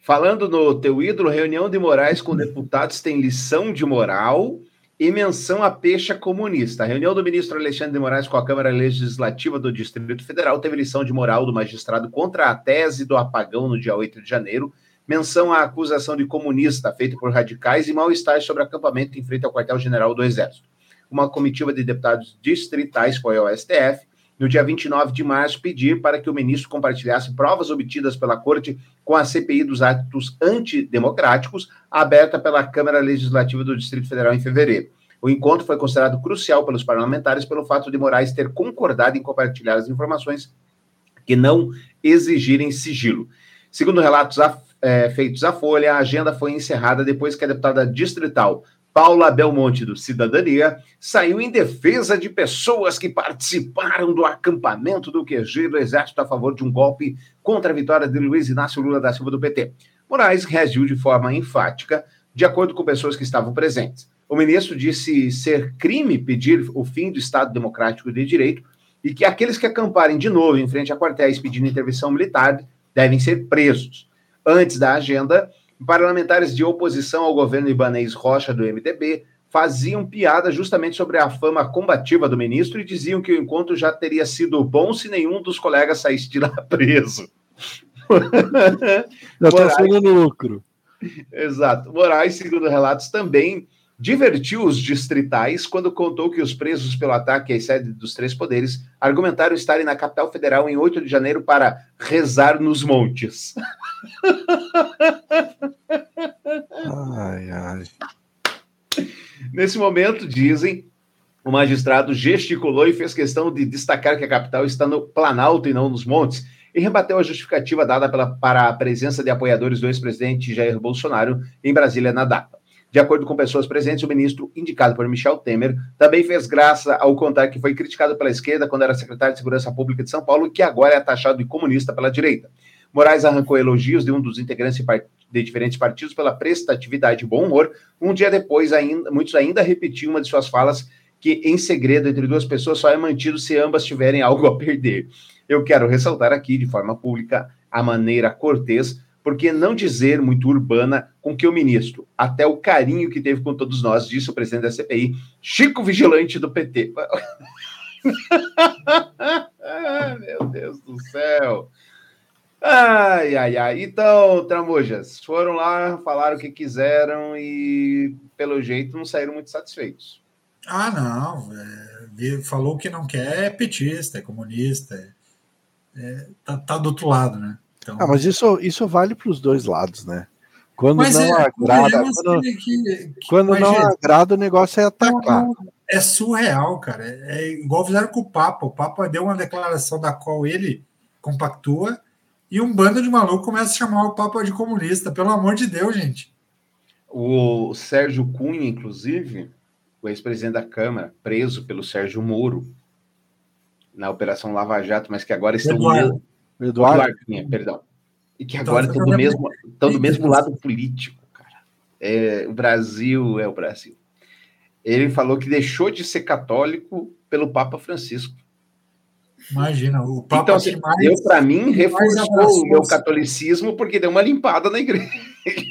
falando no teu ídolo, reunião de Moraes com deputados tem lição de moral e menção à pecha comunista. A reunião do ministro Alexandre de Moraes com a Câmara Legislativa do Distrito Federal teve lição de moral do magistrado contra a tese do apagão no dia 8 de janeiro, menção à acusação de comunista feita por radicais e mal-estar sobre acampamento em frente ao quartel-general do Exército. Uma comitiva de deputados distritais foi ao STF no dia 29 de março, pedir para que o ministro compartilhasse provas obtidas pela Corte com a CPI dos atos antidemocráticos, aberta pela Câmara Legislativa do Distrito Federal em fevereiro. O encontro foi considerado crucial pelos parlamentares pelo fato de Moraes ter concordado em compartilhar as informações que não exigirem sigilo. Segundo relatos é, feitos à Folha, a agenda foi encerrada depois que a deputada distrital Paula Belmonte, do Cidadania, saiu em defesa de pessoas que participaram do acampamento do QG do Exército a favor de um golpe contra a vitória de Luiz Inácio Lula da Silva do PT. Moraes reagiu de forma enfática, de acordo com pessoas que estavam presentes. O ministro disse ser crime pedir o fim do Estado Democrático de Direito e que aqueles que acamparem de novo em frente a quartéis pedindo intervenção militar devem ser presos. Antes da agenda, Parlamentares de oposição ao governo Ibanês Rocha do MDB faziam piada justamente sobre a fama combativa do ministro e diziam que o encontro já teria sido bom se nenhum dos colegas saísse de lá *laughs* preso. Já está segundo lucro. Exato. Moraes, segundo relatos, também divertiu os distritais quando contou que os presos pelo ataque às sedes dos três poderes argumentaram estarem na capital federal em 8 de janeiro para rezar nos montes. ai, ai. Nesse momento, dizem, o magistrado gesticulou e fez questão de destacar que a capital está no Planalto e não nos montes, e rebateu a justificativa dada pela, para a presença de apoiadores do ex-presidente Jair Bolsonaro em Brasília na data. De acordo com pessoas presentes, o ministro, indicado por Michel Temer, também fez graça ao contar que foi criticado pela esquerda quando era secretário de Segurança Pública de São Paulo e que agora é taxado de comunista pela direita. Moraes arrancou elogios de um dos integrantes de diferentes partidos pela prestatividade e bom humor. Um dia depois, ainda, muitos ainda repetiam uma de suas falas que, em segredo entre duas pessoas, só é mantido se ambas tiverem algo a perder. Eu quero ressaltar aqui, de forma pública, a maneira cortês por que não dizer muito urbana com que o ministro, até o carinho que teve com todos nós, disse o presidente da CPI, Chico Vigilante do PT. *laughs* Meu Deus do céu. Ai, ai, ai. Então, Tramujas, foram lá, falaram o que quiseram e, pelo jeito, não saíram muito satisfeitos. Ah, não. É, falou que não quer é petista, é comunista. É, é, tá, tá do outro lado, né? Então... Ah, mas isso, isso vale para os dois lados, né? Quando mas não é, agrada, quando, que, que, quando não é, agrada, o negócio é atacar. É surreal, cara. É, é igual fizeram com o Papa. O Papa deu uma declaração da qual ele compactua e um bando de maluco começa a chamar o Papa de comunista. Pelo amor de Deus, gente. O Sérgio Cunha, inclusive, o ex-presidente da Câmara, preso pelo Sérgio Moro na Operação Lava Jato, mas que agora estão Eduardo. Eduardo. Eduardo perdão. E que agora estão do mesmo, estão do mesmo lado político, cara. É, o Brasil é o Brasil. Ele falou que deixou de ser católico pelo Papa Francisco. Imagina, o Papa Então, que assim, mais. eu, para mim, reforçou o meu catolicismo porque deu uma limpada na igreja.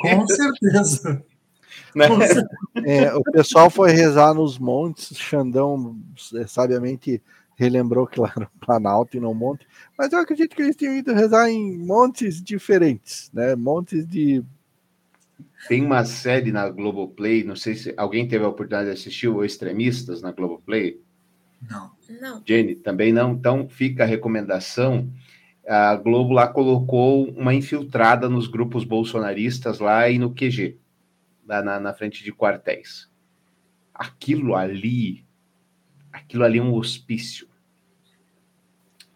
Com certeza. *laughs* né? Com certeza. É, o pessoal foi rezar nos montes, Xandão é, sabiamente relembrou que lá era um Planalto e não monte, mas eu acredito que eles tinham ido rezar em montes diferentes, né? Montes de. Tem uma série na Globoplay, não sei se alguém teve a oportunidade de assistir o Extremistas na Globoplay. Não. Não. Jenny, também não. Então fica a recomendação. A Globo lá colocou uma infiltrada nos grupos bolsonaristas lá e no QG, lá na, na frente de quartéis. Aquilo ali, aquilo ali é um hospício.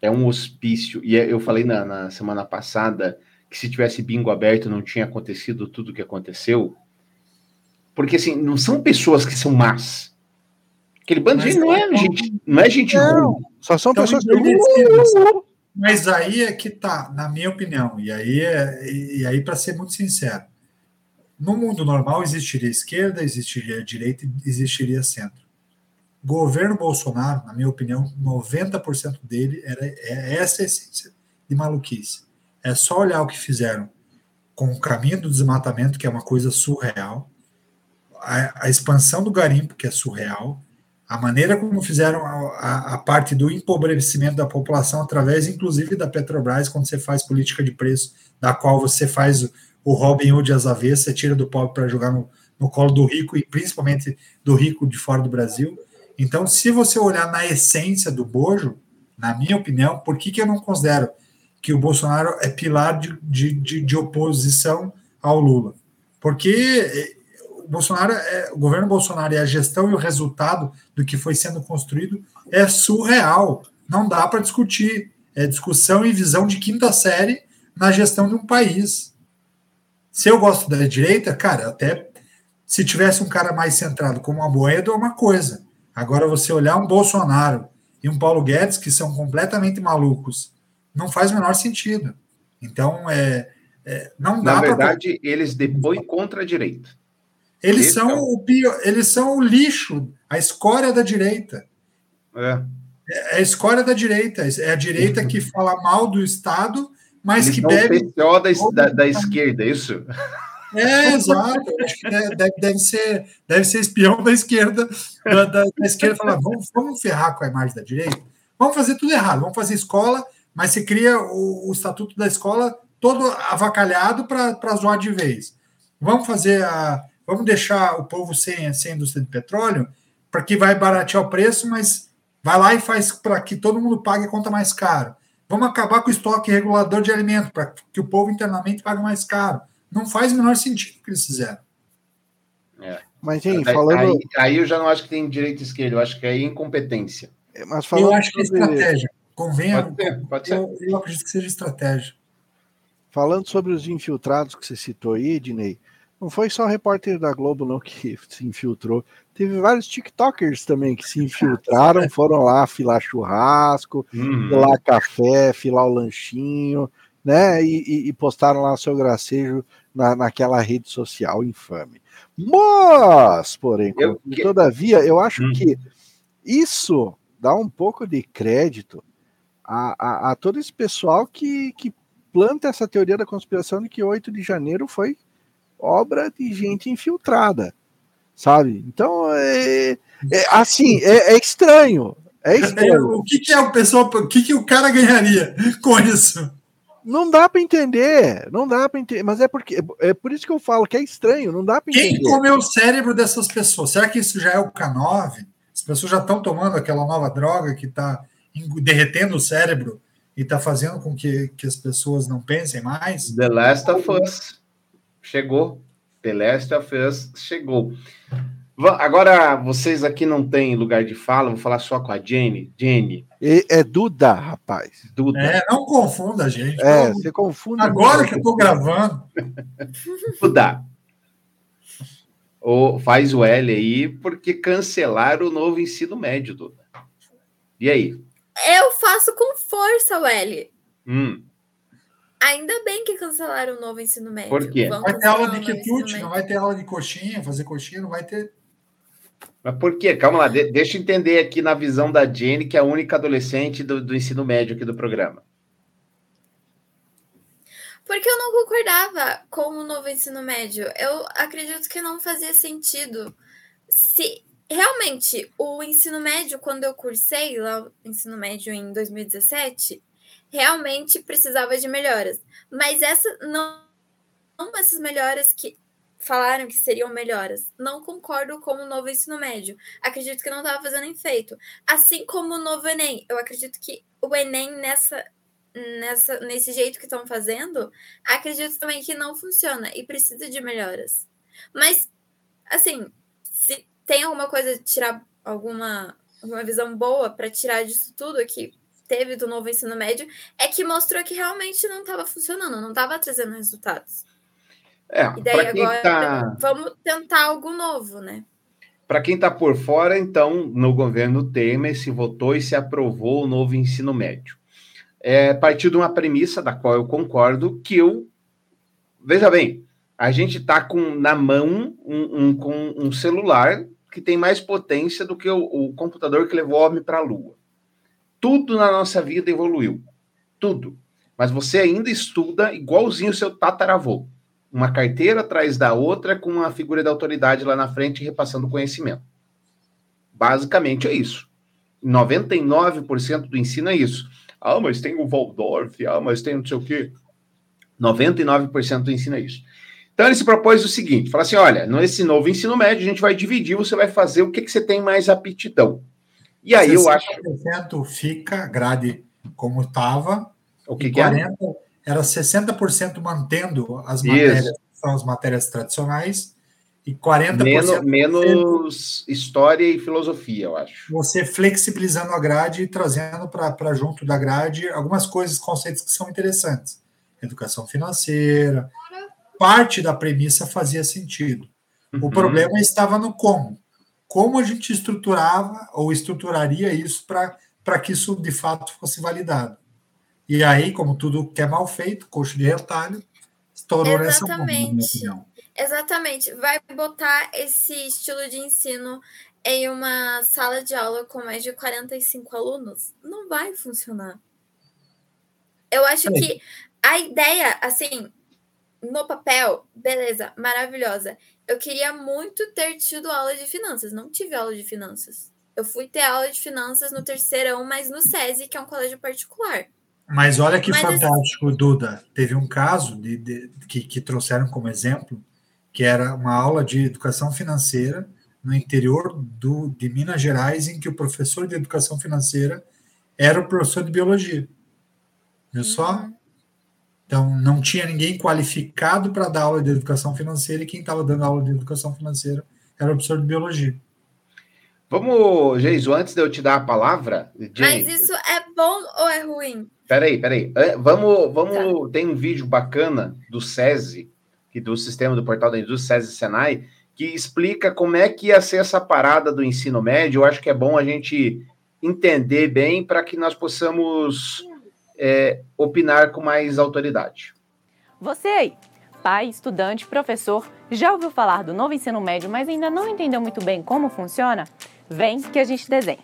É um hospício. E é- eu falei na, na semana passada que se tivesse bingo aberto não tinha acontecido tudo o que aconteceu. Porque assim, não são pessoas que são más. Aquele bando de gente não é gente, não é gente Não, ruim. só são Então, pessoas que. Mas aí é que tá, na minha opinião, e aí, é, e aí para ser muito sincero, no mundo normal existiria esquerda, existiria direita, e existiria centro. Governo Bolsonaro, na minha opinião, 90% dele era é essa essência de maluquice. É só olhar o que fizeram com o caminho do desmatamento, que é uma coisa surreal, a, a expansão do garimpo, que é surreal, a maneira como fizeram a, a, a, parte do empobrecimento da população, através, inclusive, da Petrobras, quando você faz política de preço, da qual você faz o, o Robin Hood às avessas, você tira do pobre para jogar no, no colo do rico, e principalmente do rico de fora do Brasil. Então, se você olhar na essência do bojo, na minha opinião, por que, que eu não considero que o Bolsonaro é pilar de, de, de, de oposição ao Lula? Porque o Bolsonaro, é, o governo Bolsonaro e a gestão e o resultado do que foi sendo construído é surreal. Não dá para discutir. É discussão e visão de quinta série na gestão de um país. Se eu gosto da direita, cara, até se tivesse um cara mais centrado como a Boedo é uma coisa. Agora você olhar um Bolsonaro e um Paulo Guedes que são completamente malucos, não faz o menor sentido. Então, é, é não dá Na verdade, pra... eles depõem contra a direita. Eles são, é o pior, eles são o lixo, a escória da direita. É. É a escória da direita. É a direita que fala mal do Estado, mas eles que bebe. O PCO da, da, da esquerda, é isso? É, *laughs* exato. Eu acho que deve, deve, ser, deve ser espião da esquerda, da, da, da esquerda, falar: vamos, vamos ferrar com a imagem da direita, vamos fazer tudo errado, vamos fazer escola, mas você cria o, o estatuto da escola todo avacalhado para zoar de vez. Vamos fazer a vamos deixar o povo sem, sem indústria de petróleo, para que vai baratear o preço, mas vai lá e faz para que todo mundo pague a conta mais caro. Vamos acabar com o estoque regulador de alimento, para que o povo internamente pague mais caro. Não faz o menor sentido o que eles fizeram. É. Mas, gente, falando. Aí, aí, eu já não acho que tem direita e esquerda, eu acho que é incompetência. Mas falando eu acho que é estratégia. Convenha. Pode ser, pode ser. Eu, eu acredito que seja estratégia. Falando sobre os infiltrados que você citou aí, Dinei, não foi só o repórter da Globo não que se infiltrou, teve vários TikTokers também que se infiltraram, foram lá filar churrasco, uhum. filar café, filar o lanchinho, né? E, e postaram lá seu gracejo na, naquela rede social infame. Mas, porém, Eu- todavia, eu acho Hum. que isso dá um pouco de crédito a, a, a todo esse pessoal que, que planta essa teoria da conspiração de que 8 de janeiro foi obra de gente infiltrada, sabe? Então, é, é assim, é, é estranho. É estranho. O que, que é o pessoal, o que, que o cara ganharia com isso? Não dá para entender, não dá para entender, mas é porque é por isso que eu falo que é estranho, não dá para Quem entender. comeu o cérebro dessas pessoas? Será que isso já é o K9? As pessoas já estão tomando aquela nova droga que está derretendo o cérebro e está fazendo com que, que as pessoas não pensem mais? The Last of Us chegou. The Last of Us chegou. Agora, vocês aqui não têm lugar de fala, vou falar só com a Jenny. Jenny, E- É Duda, rapaz. Duda, É, não confunda, gente. É, você confunde. Agora que eu estou gravando, *laughs* Duda. Ou faz o L aí, porque cancelaram o novo ensino médio, Duda. E aí? Eu faço com força, Welly. Hum, Ainda bem que cancelaram o novo ensino médio. Por quê? Vão vai ter aula de o quitute, não vai ter aula de coxinha, fazer coxinha, não vai ter. Mas por quê? Calma lá, de, deixa eu entender aqui na visão da Jenny, que é a única adolescente do, do ensino médio aqui do programa. Porque eu não concordava com o novo ensino médio. Eu acredito que não fazia sentido. Se realmente o ensino médio, quando eu cursei lá o ensino médio em 2017, realmente precisava de melhoras. Mas essa não, não essas melhoras que falaram que seriam melhoras. Não concordo com o novo ensino médio. Acredito que não estava fazendo efeito. Assim como o novo Enem. Eu acredito que o Enem, nessa, nessa, nesse jeito que estão fazendo, acredito também que não funciona e precisa de melhoras. Mas, assim, se tem alguma coisa, tirar alguma, alguma visão boa para tirar disso tudo que teve do novo ensino médio, é que mostrou que realmente não estava funcionando, não estava trazendo resultados. É, e daí agora tá... vamos tentar algo novo, né? Para quem está por fora, então, no governo Temer se votou e se aprovou o novo ensino médio. É, partiu de uma premissa da qual eu concordo, que eu. Veja bem, a gente está com na mão um, um, com um celular que tem mais potência do que o, o computador que levou o homem para a Lua. Tudo na nossa vida evoluiu. Tudo. Mas você ainda estuda igualzinho o seu tataravô uma carteira atrás da outra com uma figura de autoridade lá na frente repassando conhecimento. Basicamente é isso. 99% do ensino é isso. Ah, mas tem o Waldorf, ah, mas tem não sei o quê. 99% do ensino é isso. Então ele se propôs o seguinte: fala assim: olha, nesse novo ensino médio, a gente vai dividir, você vai fazer o que, que você tem mais aptidão. E aí eu acho. 60% fica grade como estava. O que, que 40, é? Era 60% mantendo as matérias, são as matérias tradicionais, e 40% menos, menos história e filosofia, eu acho. Você flexibilizando a grade e trazendo para junto da grade algumas coisas, conceitos que são interessantes. Educação financeira, parte da premissa fazia sentido. Uhum. O problema estava no como. Como a gente estruturava ou estruturaria isso para que isso de fato fosse validado. E aí, como tudo que é mal feito, coxo de retalho, estourou nessa bomba. Exatamente. Vai botar esse estilo de ensino em uma sala de aula com mais de 45 alunos? Não vai funcionar. Eu acho é. que a ideia, assim, no papel, beleza, maravilhosa. Eu queria muito ter tido aula de finanças. Não tive aula de finanças. Eu fui ter aula de finanças no terceirão, mas no SESI, que é um colégio particular. Mas olha que Mas fantástico, esse... Duda. Teve um caso de, de, que, que trouxeram como exemplo, que era uma aula de educação financeira no interior do, de Minas Gerais, em que o professor de educação financeira era o professor de biologia. Viu só? Uhum. Então, não tinha ninguém qualificado para dar aula de educação financeira e quem estava dando aula de educação financeira era o professor de biologia. Vamos, Geiso, antes de eu te dar a palavra. Mas isso é bom ou é ruim? Peraí, peraí. Vamos, vamos. Tá. Tem um vídeo bacana do SESI, que do sistema do portal da indústria SESI Senai, que explica como é que ia ser essa parada do ensino médio. Eu acho que é bom a gente entender bem para que nós possamos é, opinar com mais autoridade. Você aí, pai, estudante, professor, já ouviu falar do novo ensino médio, mas ainda não entendeu muito bem como funciona? Vem que a gente desenha.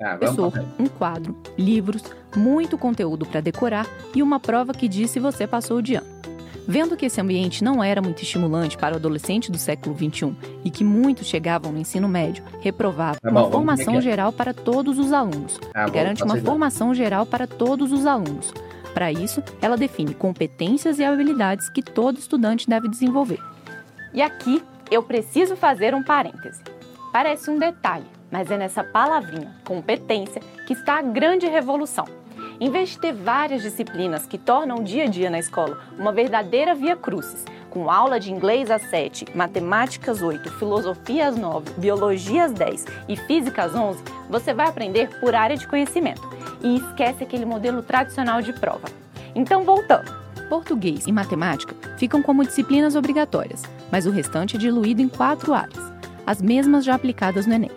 Ah, professor, um quadro, livros, muito conteúdo para decorar e uma prova que diz se você passou de ano. Vendo que esse ambiente não era muito estimulante para o adolescente do século XXI e que muitos chegavam no ensino médio, reprovava tá uma formação geral para todos os alunos. Ah, garante uma formação geral para todos os alunos. Para isso, ela define competências e habilidades que todo estudante deve desenvolver. E aqui eu preciso fazer um parêntese. Parece um detalhe, mas é nessa palavrinha, competência, que está a grande revolução. Em vez de ter várias disciplinas que tornam o dia a dia na escola uma verdadeira via crucis, com aula de inglês às 7, matemáticas 8, filosofia às 9, biologia às 10 e física às 11, você vai aprender por área de conhecimento e esquece aquele modelo tradicional de prova. Então, voltando. Português e matemática ficam como disciplinas obrigatórias, mas o restante é diluído em quatro áreas, as mesmas já aplicadas no Enem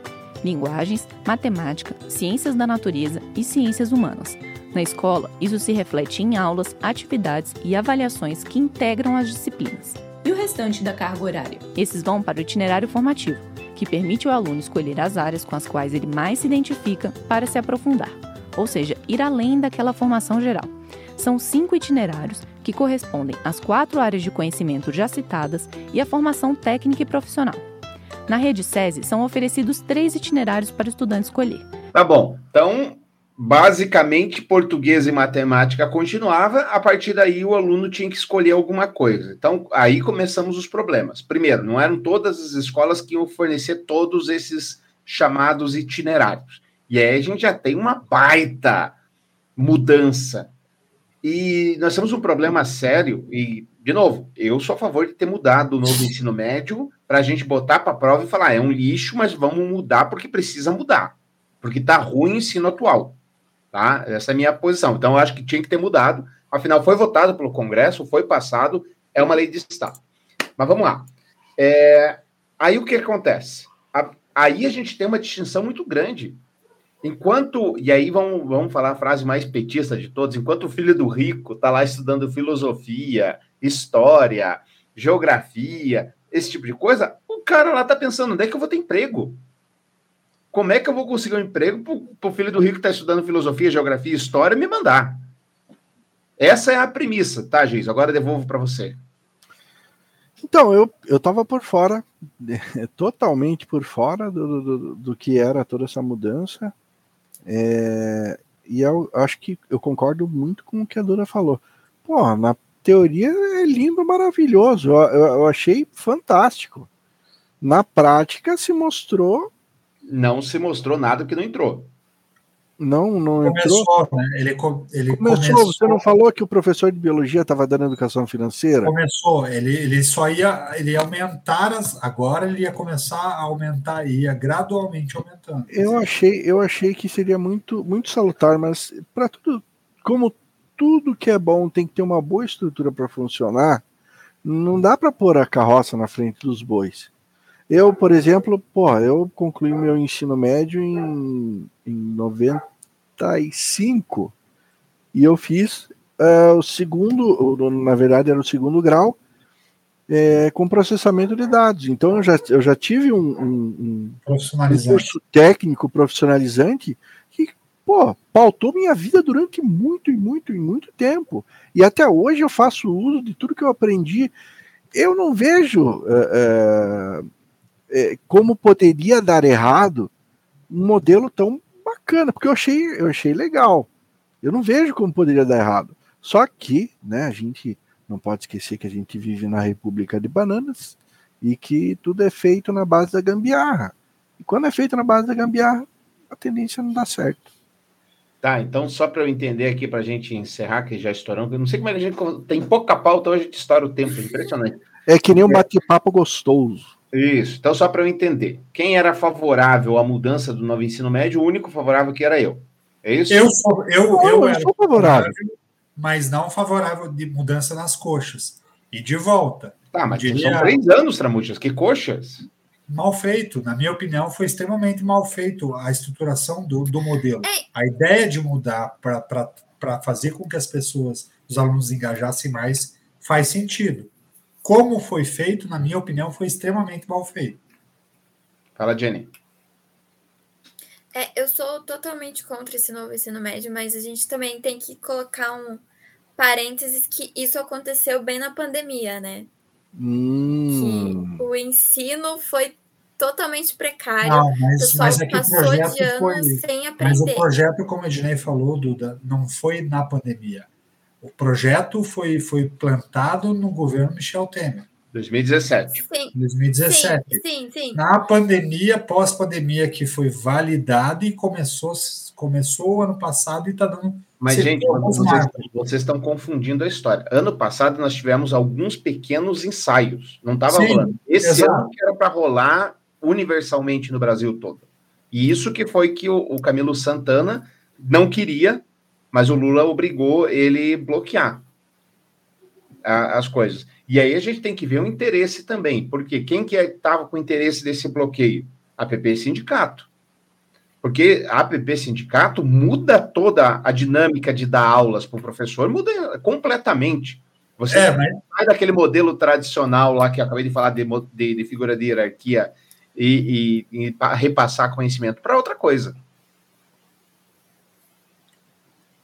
linguagens, matemática, ciências da natureza e ciências humanas. Na escola, isso se reflete em aulas, atividades e avaliações que integram as disciplinas. E o restante da carga horária? Esses vão para o itinerário formativo, que permite ao aluno escolher as áreas com as quais ele mais se identifica para se aprofundar, ou seja, ir além daquela formação geral. São cinco itinerários que correspondem às quatro áreas de conhecimento já citadas e à formação técnica e profissional. Na rede SESI são oferecidos três itinerários para o estudante escolher. Tá bom. Então, basicamente, português e matemática continuava, a partir daí o aluno tinha que escolher alguma coisa. Então, aí começamos os problemas. Primeiro, não eram todas as escolas que iam fornecer todos esses chamados itinerários. E aí a gente já tem uma baita mudança. E nós temos um problema sério, e, de novo, eu sou a favor de ter mudado o novo ensino médio para a gente botar para a prova e falar, é um lixo, mas vamos mudar porque precisa mudar. Porque está ruim o ensino atual. Tá? Essa é a minha posição. Então, eu acho que tinha que ter mudado. Afinal, foi votado pelo Congresso, foi passado, é uma lei de Estado. Mas vamos lá. É... Aí o que acontece? A... Aí a gente tem uma distinção muito grande. Enquanto, e aí vamos, vamos falar a frase mais petista de todos, enquanto o filho do rico está lá estudando filosofia, história, geografia, esse tipo de coisa, o cara lá está pensando, onde é que eu vou ter emprego? Como é que eu vou conseguir um emprego para o filho do rico que está estudando filosofia, geografia história me mandar? Essa é a premissa, tá, Geis? Agora devolvo para você. Então, eu, eu por fora, *laughs* totalmente por fora do, do, do que era toda essa mudança. É, e eu acho que eu concordo muito com o que a Dora falou. Pô, na teoria é lindo, maravilhoso. Eu, eu, eu achei fantástico. Na prática se mostrou. Não se mostrou nada que não entrou. Não, não começou, entrou. Né? Ele, ele começou, começou, Você não falou que o professor de biologia estava dando educação financeira? Começou. Ele, ele só ia, ele ia aumentar as. Agora ele ia começar a aumentar, ia gradualmente aumentando. Eu achei, eu achei que seria muito, muito salutar, mas para tudo, como tudo que é bom tem que ter uma boa estrutura para funcionar, não dá para pôr a carroça na frente dos bois. Eu, por exemplo, pô, eu concluí meu ensino médio em, em 95 e eu fiz uh, o segundo, na verdade era o segundo grau, é, com processamento de dados. Então eu já, eu já tive um, um, um curso técnico profissionalizante que, pô, pautou minha vida durante muito e muito e muito tempo. E até hoje eu faço uso de tudo que eu aprendi. Eu não vejo. Uh, uh, é, como poderia dar errado um modelo tão bacana, porque eu achei, eu achei legal. Eu não vejo como poderia dar errado. Só que, né, a gente não pode esquecer que a gente vive na República de Bananas e que tudo é feito na base da gambiarra. E quando é feito na base da gambiarra, a tendência não dá certo. Tá, então só para eu entender aqui, para a gente encerrar, que já estouramos, eu não sei como é que a gente tem pouca pauta, hoje a gente estoura o tempo, impressionante. É que nem um bate-papo gostoso. Isso. Então, só para eu entender, quem era favorável à mudança do novo ensino médio, o único favorável que era eu. É isso? Eu sou, eu, eu, eu era sou favorável, mas não favorável de mudança nas coxas. E de volta. Tá, mas diria, são três anos, Tramuchas. Que coxas? Mal feito. Na minha opinião, foi extremamente mal feito a estruturação do, do modelo. A ideia de mudar para fazer com que as pessoas, os alunos engajassem mais, faz sentido como foi feito, na minha opinião, foi extremamente mal feito. Fala, Jenny. É, eu sou totalmente contra esse novo ensino médio, mas a gente também tem que colocar um parênteses que isso aconteceu bem na pandemia, né? Hum. Que o ensino foi totalmente precário. Não, mas, mas é passou o projeto de anos foi, sem aprender. Mas o projeto, como a Ednei falou, Duda, não foi na pandemia. O projeto foi, foi plantado no governo Michel Temer. 2017. Sim. 2017. Sim, sim, sim. Na pandemia, pós-pandemia, que foi validado e começou, começou o ano passado e está dando. Mas, gente, vocês, vocês, estão confundindo a história. Ano passado nós tivemos alguns pequenos ensaios. Não estava rolando. Esse exato. ano que era para rolar universalmente no Brasil todo. E isso que foi que o, o Camilo Santana não queria mas o Lula obrigou ele bloquear a, as coisas. E aí a gente tem que ver o interesse também, porque quem que estava com interesse desse bloqueio? A PP Sindicato. Porque a APP Sindicato muda toda a dinâmica de dar aulas para o professor, muda completamente. Você é, mas... sai daquele modelo tradicional lá que eu acabei de falar de, de, de figura de hierarquia e, e, e repassar conhecimento para outra coisa.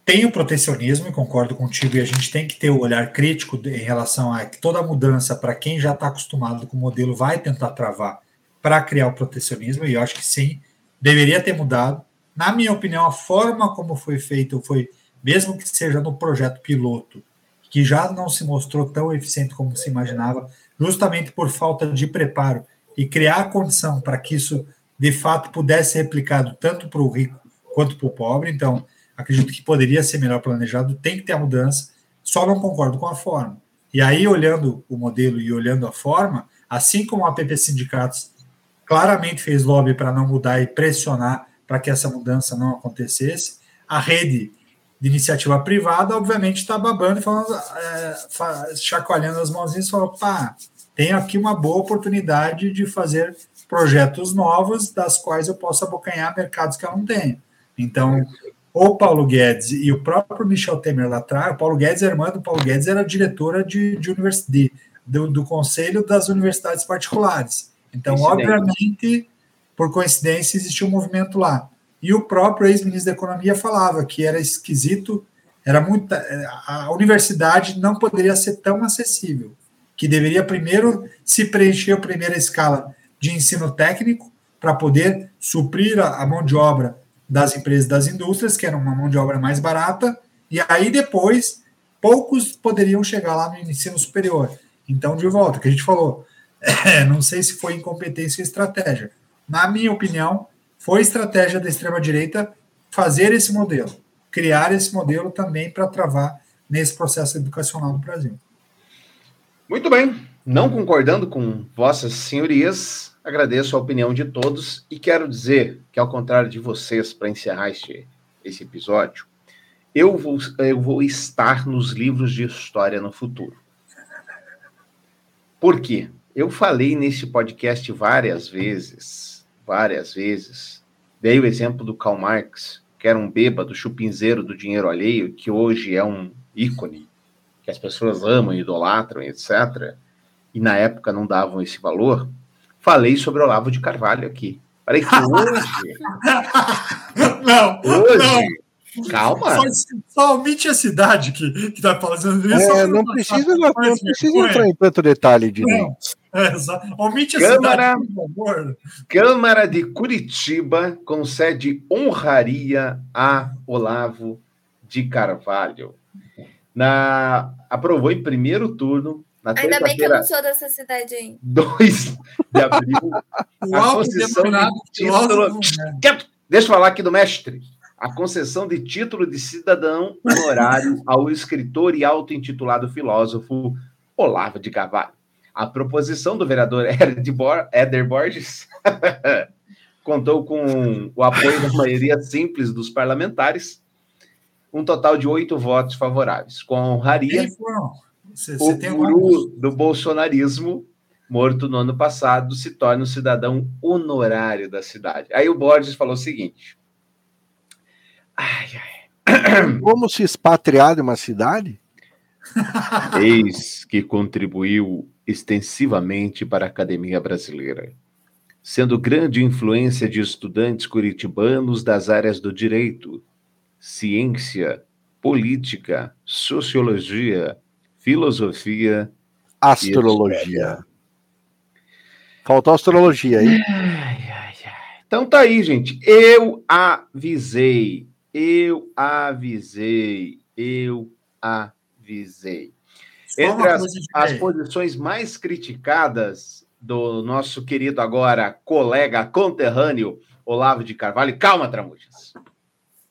Tem o protecionismo, concordo contigo, e a gente tem que ter o olhar crítico em relação a que toda mudança, para quem já está acostumado com o modelo, vai tentar travar para criar o protecionismo, e eu acho que sim, deveria ter mudado. Na minha opinião, a forma como foi feito foi, mesmo que seja no projeto piloto, que já não se mostrou tão eficiente como se imaginava, justamente por falta de preparo e criar a condição para que isso de fato pudesse ser replicado tanto para o rico quanto para o pobre. Então, acredito que poderia ser melhor planejado, tem que ter a mudança, só não concordo com a forma. E aí, olhando o modelo e olhando a forma, assim como a APP Sindicatos claramente fez lobby para não mudar e pressionar para que essa mudança não acontecesse, a rede de iniciativa privada, obviamente, está babando e falando, é, chacoalhando as mãozinhas e falando, pá, tem aqui uma boa oportunidade de fazer projetos novos, das quais eu posso abocanhar mercados que eu não tenho. Então, o Paulo Guedes e o próprio Michel Temer lá atrás, o Paulo Guedes, a irmã do Paulo Guedes, era diretora de, de, de do, do, Conselho das Universidades Particulares. Então, obviamente, por coincidência, existia um movimento lá. E o próprio ex-ministro da Economia falava que era esquisito, era muita. A universidade não poderia ser tão acessível que deveria primeiro se preencher a primeira escala de ensino técnico para poder suprir a, a, mão de obra das empresas das indústrias, que era uma mão de obra mais barata, e aí depois poucos poderiam chegar lá no ensino superior. Então, de volta, que a gente falou, é, não sei se foi incompetência ou estratégia. Na minha opinião, foi estratégia da extrema-direita fazer esse modelo, criar esse modelo também para travar nesse processo educacional do Brasil. Muito bem. Não concordando com vossas senhorias, agradeço a opinião de todos e quero dizer que, ao contrário de vocês, para encerrar este, esse episódio, eu vou, eu vou estar nos livros de história no futuro. Por quê? Eu falei nesse podcast várias vezes, várias vezes. Dei o exemplo do Karl Marx, que era um bêbado chupinzeiro do dinheiro alheio, que hoje é um ícone que as pessoas amam, idolatram, etc., e na época não davam esse valor, falei sobre Olavo de Carvalho aqui. Falei que *laughs* hoje. não, hoje. Não. Calma. Só, só omite a cidade que está fazendo isso. É, não precisa, não, não precisa entrar em tanto detalhe de não. É, omite a Câmara, cidade, por favor. Câmara de Curitiba concede honraria a Olavo de Carvalho na, aprovou em primeiro turno. Na Ainda bem que eu não sou dessa cidade aí. *laughs* 2 de abril. *laughs* a concessão de título. Né? Deixa eu falar aqui do mestre. A concessão de título de cidadão honorário ao escritor e auto-intitulado filósofo Olavo de Carvalho. A proposição do vereador *laughs* Éder Borges contou com o apoio da maioria simples dos parlamentares um total de oito votos favoráveis. Com a honraria, você, o você guru do bolsonarismo, morto no ano passado, se torna um cidadão honorário da cidade. Aí o Borges falou o seguinte. Ai, ai. *clears throat* Como se expatriar de uma cidade? *laughs* Eis que contribuiu extensivamente para a academia brasileira, sendo grande influência de estudantes curitibanos das áreas do direito, ciência, política, sociologia, filosofia, astrologia. Faltou astrologia aí. Então tá aí, gente. Eu avisei. Eu avisei. Eu avisei. Entre as, as posições mais criticadas do nosso querido agora colega conterrâneo Olavo de Carvalho. Calma, Tramujas.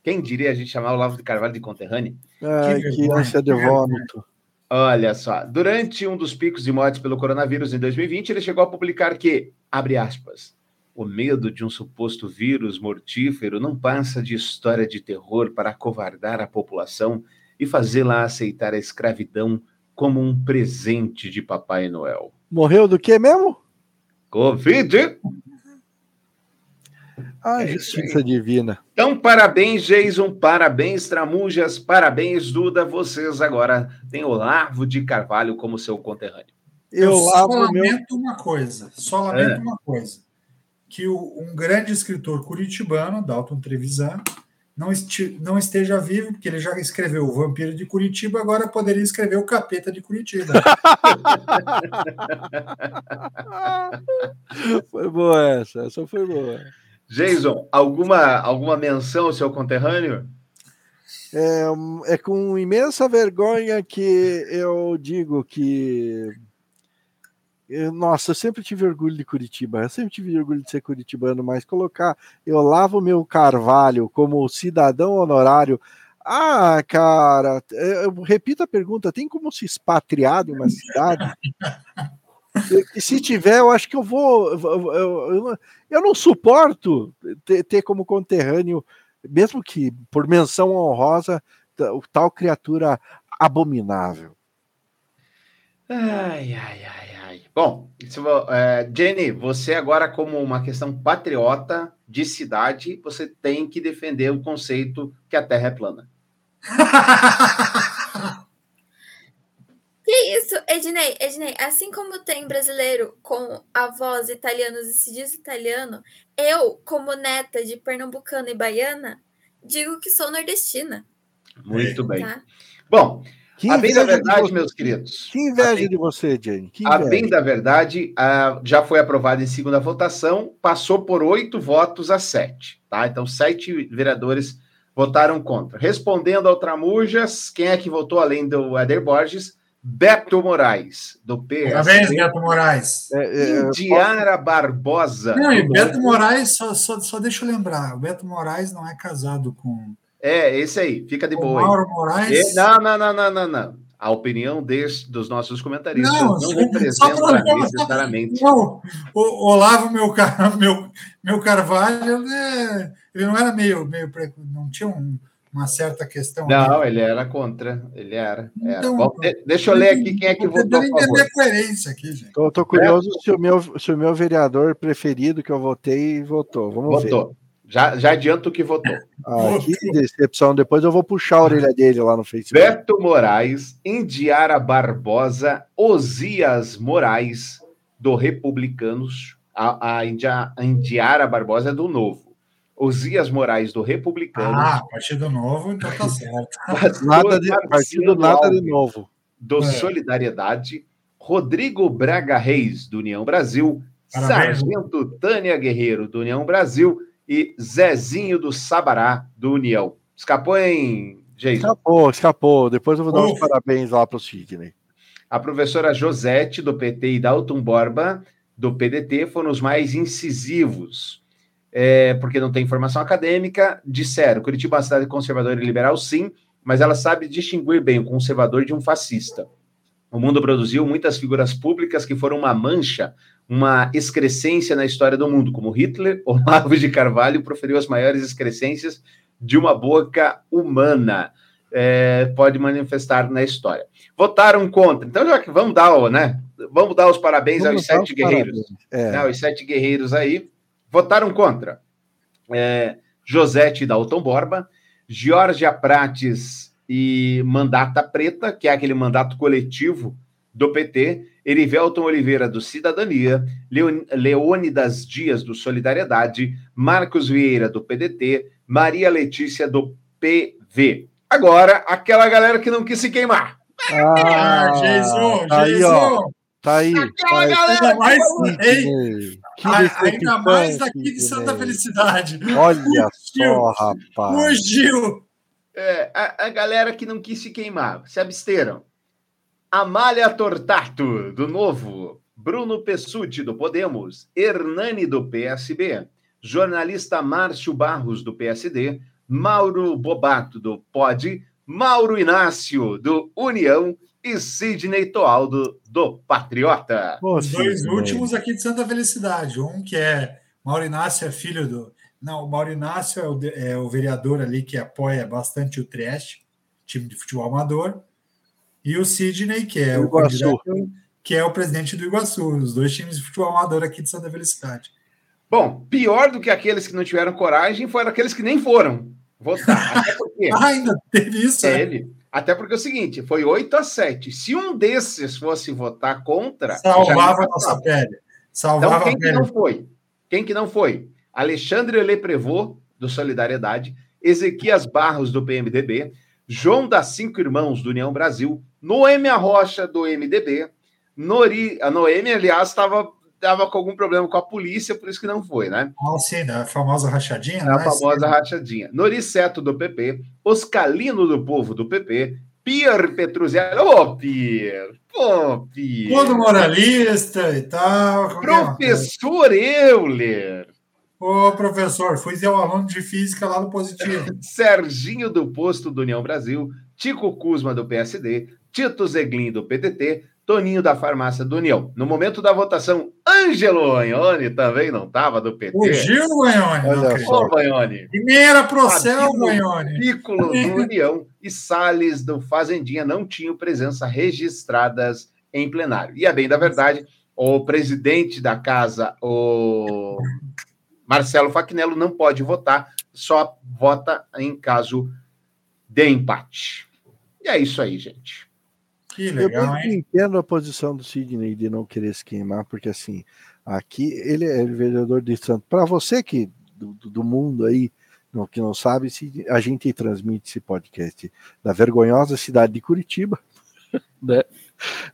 Quem diria a gente chamar o Olavo de Carvalho de conterrâneo? Ai, que, que ânsia de vômito. Olha só, durante um dos picos de mortes pelo coronavírus em 2020, ele chegou a publicar que, abre aspas, o medo de um suposto vírus mortífero não passa de história de terror para acovardar a população e fazê-la aceitar a escravidão como um presente de Papai Noel. Morreu do que mesmo? Covid. Ah, É justiça divina. Então, parabéns, Jason, parabéns, Tramujas, parabéns, Duda. Vocês agora têm Olavo de Carvalho como seu conterrâneo. Eu só lavo meu. lamento uma coisa, só lamento É. uma coisa, que o- um grande escritor curitibano, Dalton Trevisan, não, esti- não esteja vivo, porque ele já escreveu O Vampiro de Curitiba, agora poderia escrever O Capeta de Curitiba. *laughs* Foi boa essa, essa foi boa. Jason, alguma, alguma menção ao seu conterrâneo? É, é com imensa vergonha que eu digo que. nossa, eu sempre tive orgulho de Curitiba, eu sempre tive orgulho de ser curitibano, mas colocar eu lavo meu carvalho como cidadão honorário. Ah, cara, eu, eu repito a pergunta: tem como se expatriar de uma cidade? *laughs* E, se tiver, eu acho que eu vou. Eu, eu- eu- não suporto ter, ter como conterrâneo, mesmo que por menção honrosa, tal criatura abominável. Ai, ai, ai, ai. Bom, é, Jenny, você agora, como uma questão patriota de cidade, você tem que defender o conceito que a Terra é plana. *laughs* Isso, Ednei, Ednei, assim como tem brasileiro com avós italianos e se diz italiano, eu, como neta de pernambucana e baiana, digo que sou nordestina. Muito bem. Tá? Bom, Que a bem da verdade, meus queridos. Que inveja a bem, de você, Jane. Que a bem da verdade, ah, já foi aprovado em segunda votação, passou por oito votos a sete, tá? Então, sete vereadores votaram contra. Respondendo ao Tramujas, quem é que votou além do Eder Borges? Beto Moraes, do PS. Parabéns, Beto Moraes. É, Indiara Barbosa. Não, e Beto Moraes, só, só, só deixa eu lembrar, o Beto Moraes não é casado com É, esse aí, fica de o boa. aí. Mauro Moraes. E- não, não, não, não, não, não. A opinião desse, dos nossos comentaristas Não, não, representa necessariamente. Não, o Olavo, meu, Car- *laughs* meu, meu Carvalho, ele não era meio, meio não tinha um- uma certa questão. Não, ele era contra. Ele era. era. Então, Bom, de- deixa eu ler aqui quem é que votou favor. entender a coerência aqui, gente. Tô, tô curioso se, o meu, se o meu vereador preferido que eu votei votou. Vamos ver. Votou. Já, já adianto que votou. Ah, que decepção. Depois eu vou puxar a orelha dele lá no Facebook. Beto Moraes, Indiara Barbosa, Osias Moraes, do Republicanos. A, a Indiara Barbosa é do Novo. Osias Moraes, do Republicanos. Ah, Partido Novo, então tá certo. *laughs* Pastor Nada de, partido nada de novo. do É. Solidariedade, Rodrigo Braga Reis, do União Brasil, Parabéns. Sargento Tânia Guerreiro, do União Brasil, e Zezinho do Sabará, do União. Escapou, hein, Jason? Escapou, escapou. Depois eu vou dar uns parabéns lá pro Sidney. A professora Josete, do PT, e Dalton Borba, do PDT, foram os mais incisivos, é, porque não tem formação acadêmica. Disseram: Curitiba é uma cidade conservadora e liberal, sim, mas ela sabe distinguir bem o conservador de um fascista. O mundo produziu muitas figuras públicas que foram uma mancha, uma excrescência na história do mundo, como Hitler, *laughs* Olavo de Carvalho proferiu as maiores excrescências de uma boca humana. É, pode manifestar na história. Votaram contra. Então, já que vamos dar, né? Vamos dar os parabéns Vamos aos sete os guerreiros. parabéns. É. Né, os sete guerreiros aí votaram contra. É, Josete Dalton Borba, Georgia Prates e Mandata Preta, que é aquele mandato coletivo do PT, Erivelton Oliveira do Cidadania, Leônidas Dias do Solidariedade, Marcos Vieira do PDT, Maria Letícia do PV. Agora, aquela galera que não quis se queimar. Ah, Jesus, tá aí, ó. Jesus. Tá aí. Tá Aquela aí. galera mais- que Ainda mais daqui de. Santa Felicidade. Olha *laughs* Fugiu. só, rapaz. Fugiu. É, a, a galera que não quis se queimar, se absteram. Amália Tortato, do Novo. Bruno Pessuti, do Podemos. Hernani, do PSB. Jornalista Márcio Barros, do PSD. Mauro Bobato, do POD. Mauro Inácio, do União. E Sidney Toaldo, do Patriota. Pô, Os dois últimos aqui de Santa Felicidade. Um que é Mauro Inácio, é filho do. Não, o Mauro Inácio é o, é o vereador ali que apoia bastante o Trieste, time de futebol amador. E o Sidney, que é o candidato- que é o presidente do Iguaçu, os dois times de futebol amador aqui de Santa Felicidade. Bom, pior do que aqueles que não tiveram coragem foram aqueles que nem foram votar. Até porque. *laughs* ah, ainda teve isso? É. Até porque é o seguinte: foi 8 a 7. Se um desses fosse votar contra. Salvava a nossa pele. Salvava então, quem que não foi? Quem que não foi? Alexandre Leprevô, do Solidariedade, Ezequias Barros, do PMDB, João das Cinco Irmãos, do União Brasil, Noemi Rocha, do MDB, Nori, a Noemi, aliás, estava tava com algum problema com a polícia, por isso que não foi, né? Ah, sim, a famosa rachadinha, A né? famosa rachadinha. Noriceto, do PP, Oscalino do Povo, do PP, Pier Petruzzelli. Ô, Pier! Pô, Pier! Todo moralista e tal. Professor Euler! Ô, professor, fui seu aluno de física lá no Positivo. *laughs* Serginho do Posto do União Brasil, Tico Cusma do PSD, Tito Zeglin do PDT, Toninho da Farmácia do União. No momento da votação, Ângelo Anhone também não estava do PT. Fugiu, Banhone. não acredito. Ô, Banhone. E nem era pro céu, Fabinho Banhone. Piccolo do *laughs* União e Salles do Fazendinha não tinham presença registradas em plenário. E a bem da verdade, o presidente da casa, o Marcelo Facnello, não pode votar, só vota em caso de empate. E é isso aí, gente. Que eu legal, hein? entendo a posição do Sidney de não querer se queimar, porque assim, aqui ele é vereador de Santos. Para você que do, do- do mundo aí, não, que não sabe, Sidney, a gente transmite esse podcast da vergonhosa cidade de Curitiba, *laughs* né?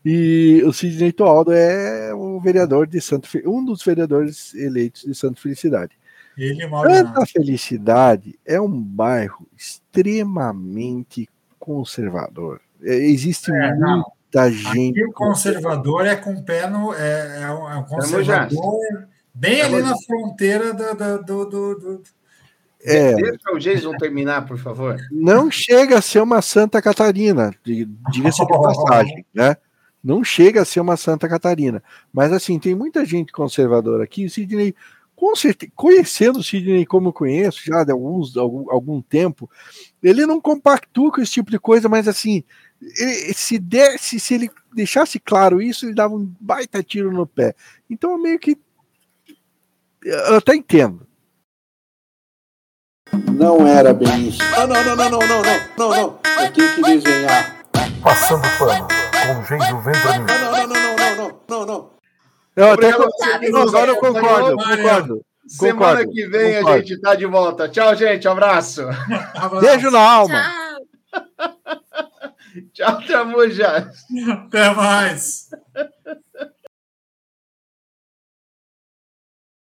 E o Sidney Toaldo é o vereador de Santo, Fe- um dos vereadores eleitos de Santo Felicidade. Ele. Santa Felicidade é um bairro extremamente conservador. É, Existe É, não. muita gente. Aqui o conservador é com pé no. É, é um, é conservador bem ali na fronteira do. do, do, do- do- É, Deixa o Jason terminar, por favor. não chega a ser uma Santa Catarina, di- diga-se de *laughs* passagem, né? Não chega a ser uma Santa Catarina. Mas assim, tem muita gente conservadora aqui. O Sidney, com certeza, conhecendo o Sidney como eu conheço, já de alguns, algum, algum tempo, ele não compactua com esse tipo de coisa, mas assim, ele, se, desse se, ele deixasse claro isso, ele dava um baita tiro no pé. Então eu meio que. Eu até entendo. Não era bem isso. Não, não, não, não, não, não, não, não, Eu tenho que desenhar. Passando pano, com vem vendo Não, não, não, não, não, não, não, não. Eu até agora eu concordo, concordo. Semana concordo, que vem concordo. a gente tá de volta. Tchau, gente. Abraço. Beijo na alma. Tchau. Tchau, Tramujas. Até mais.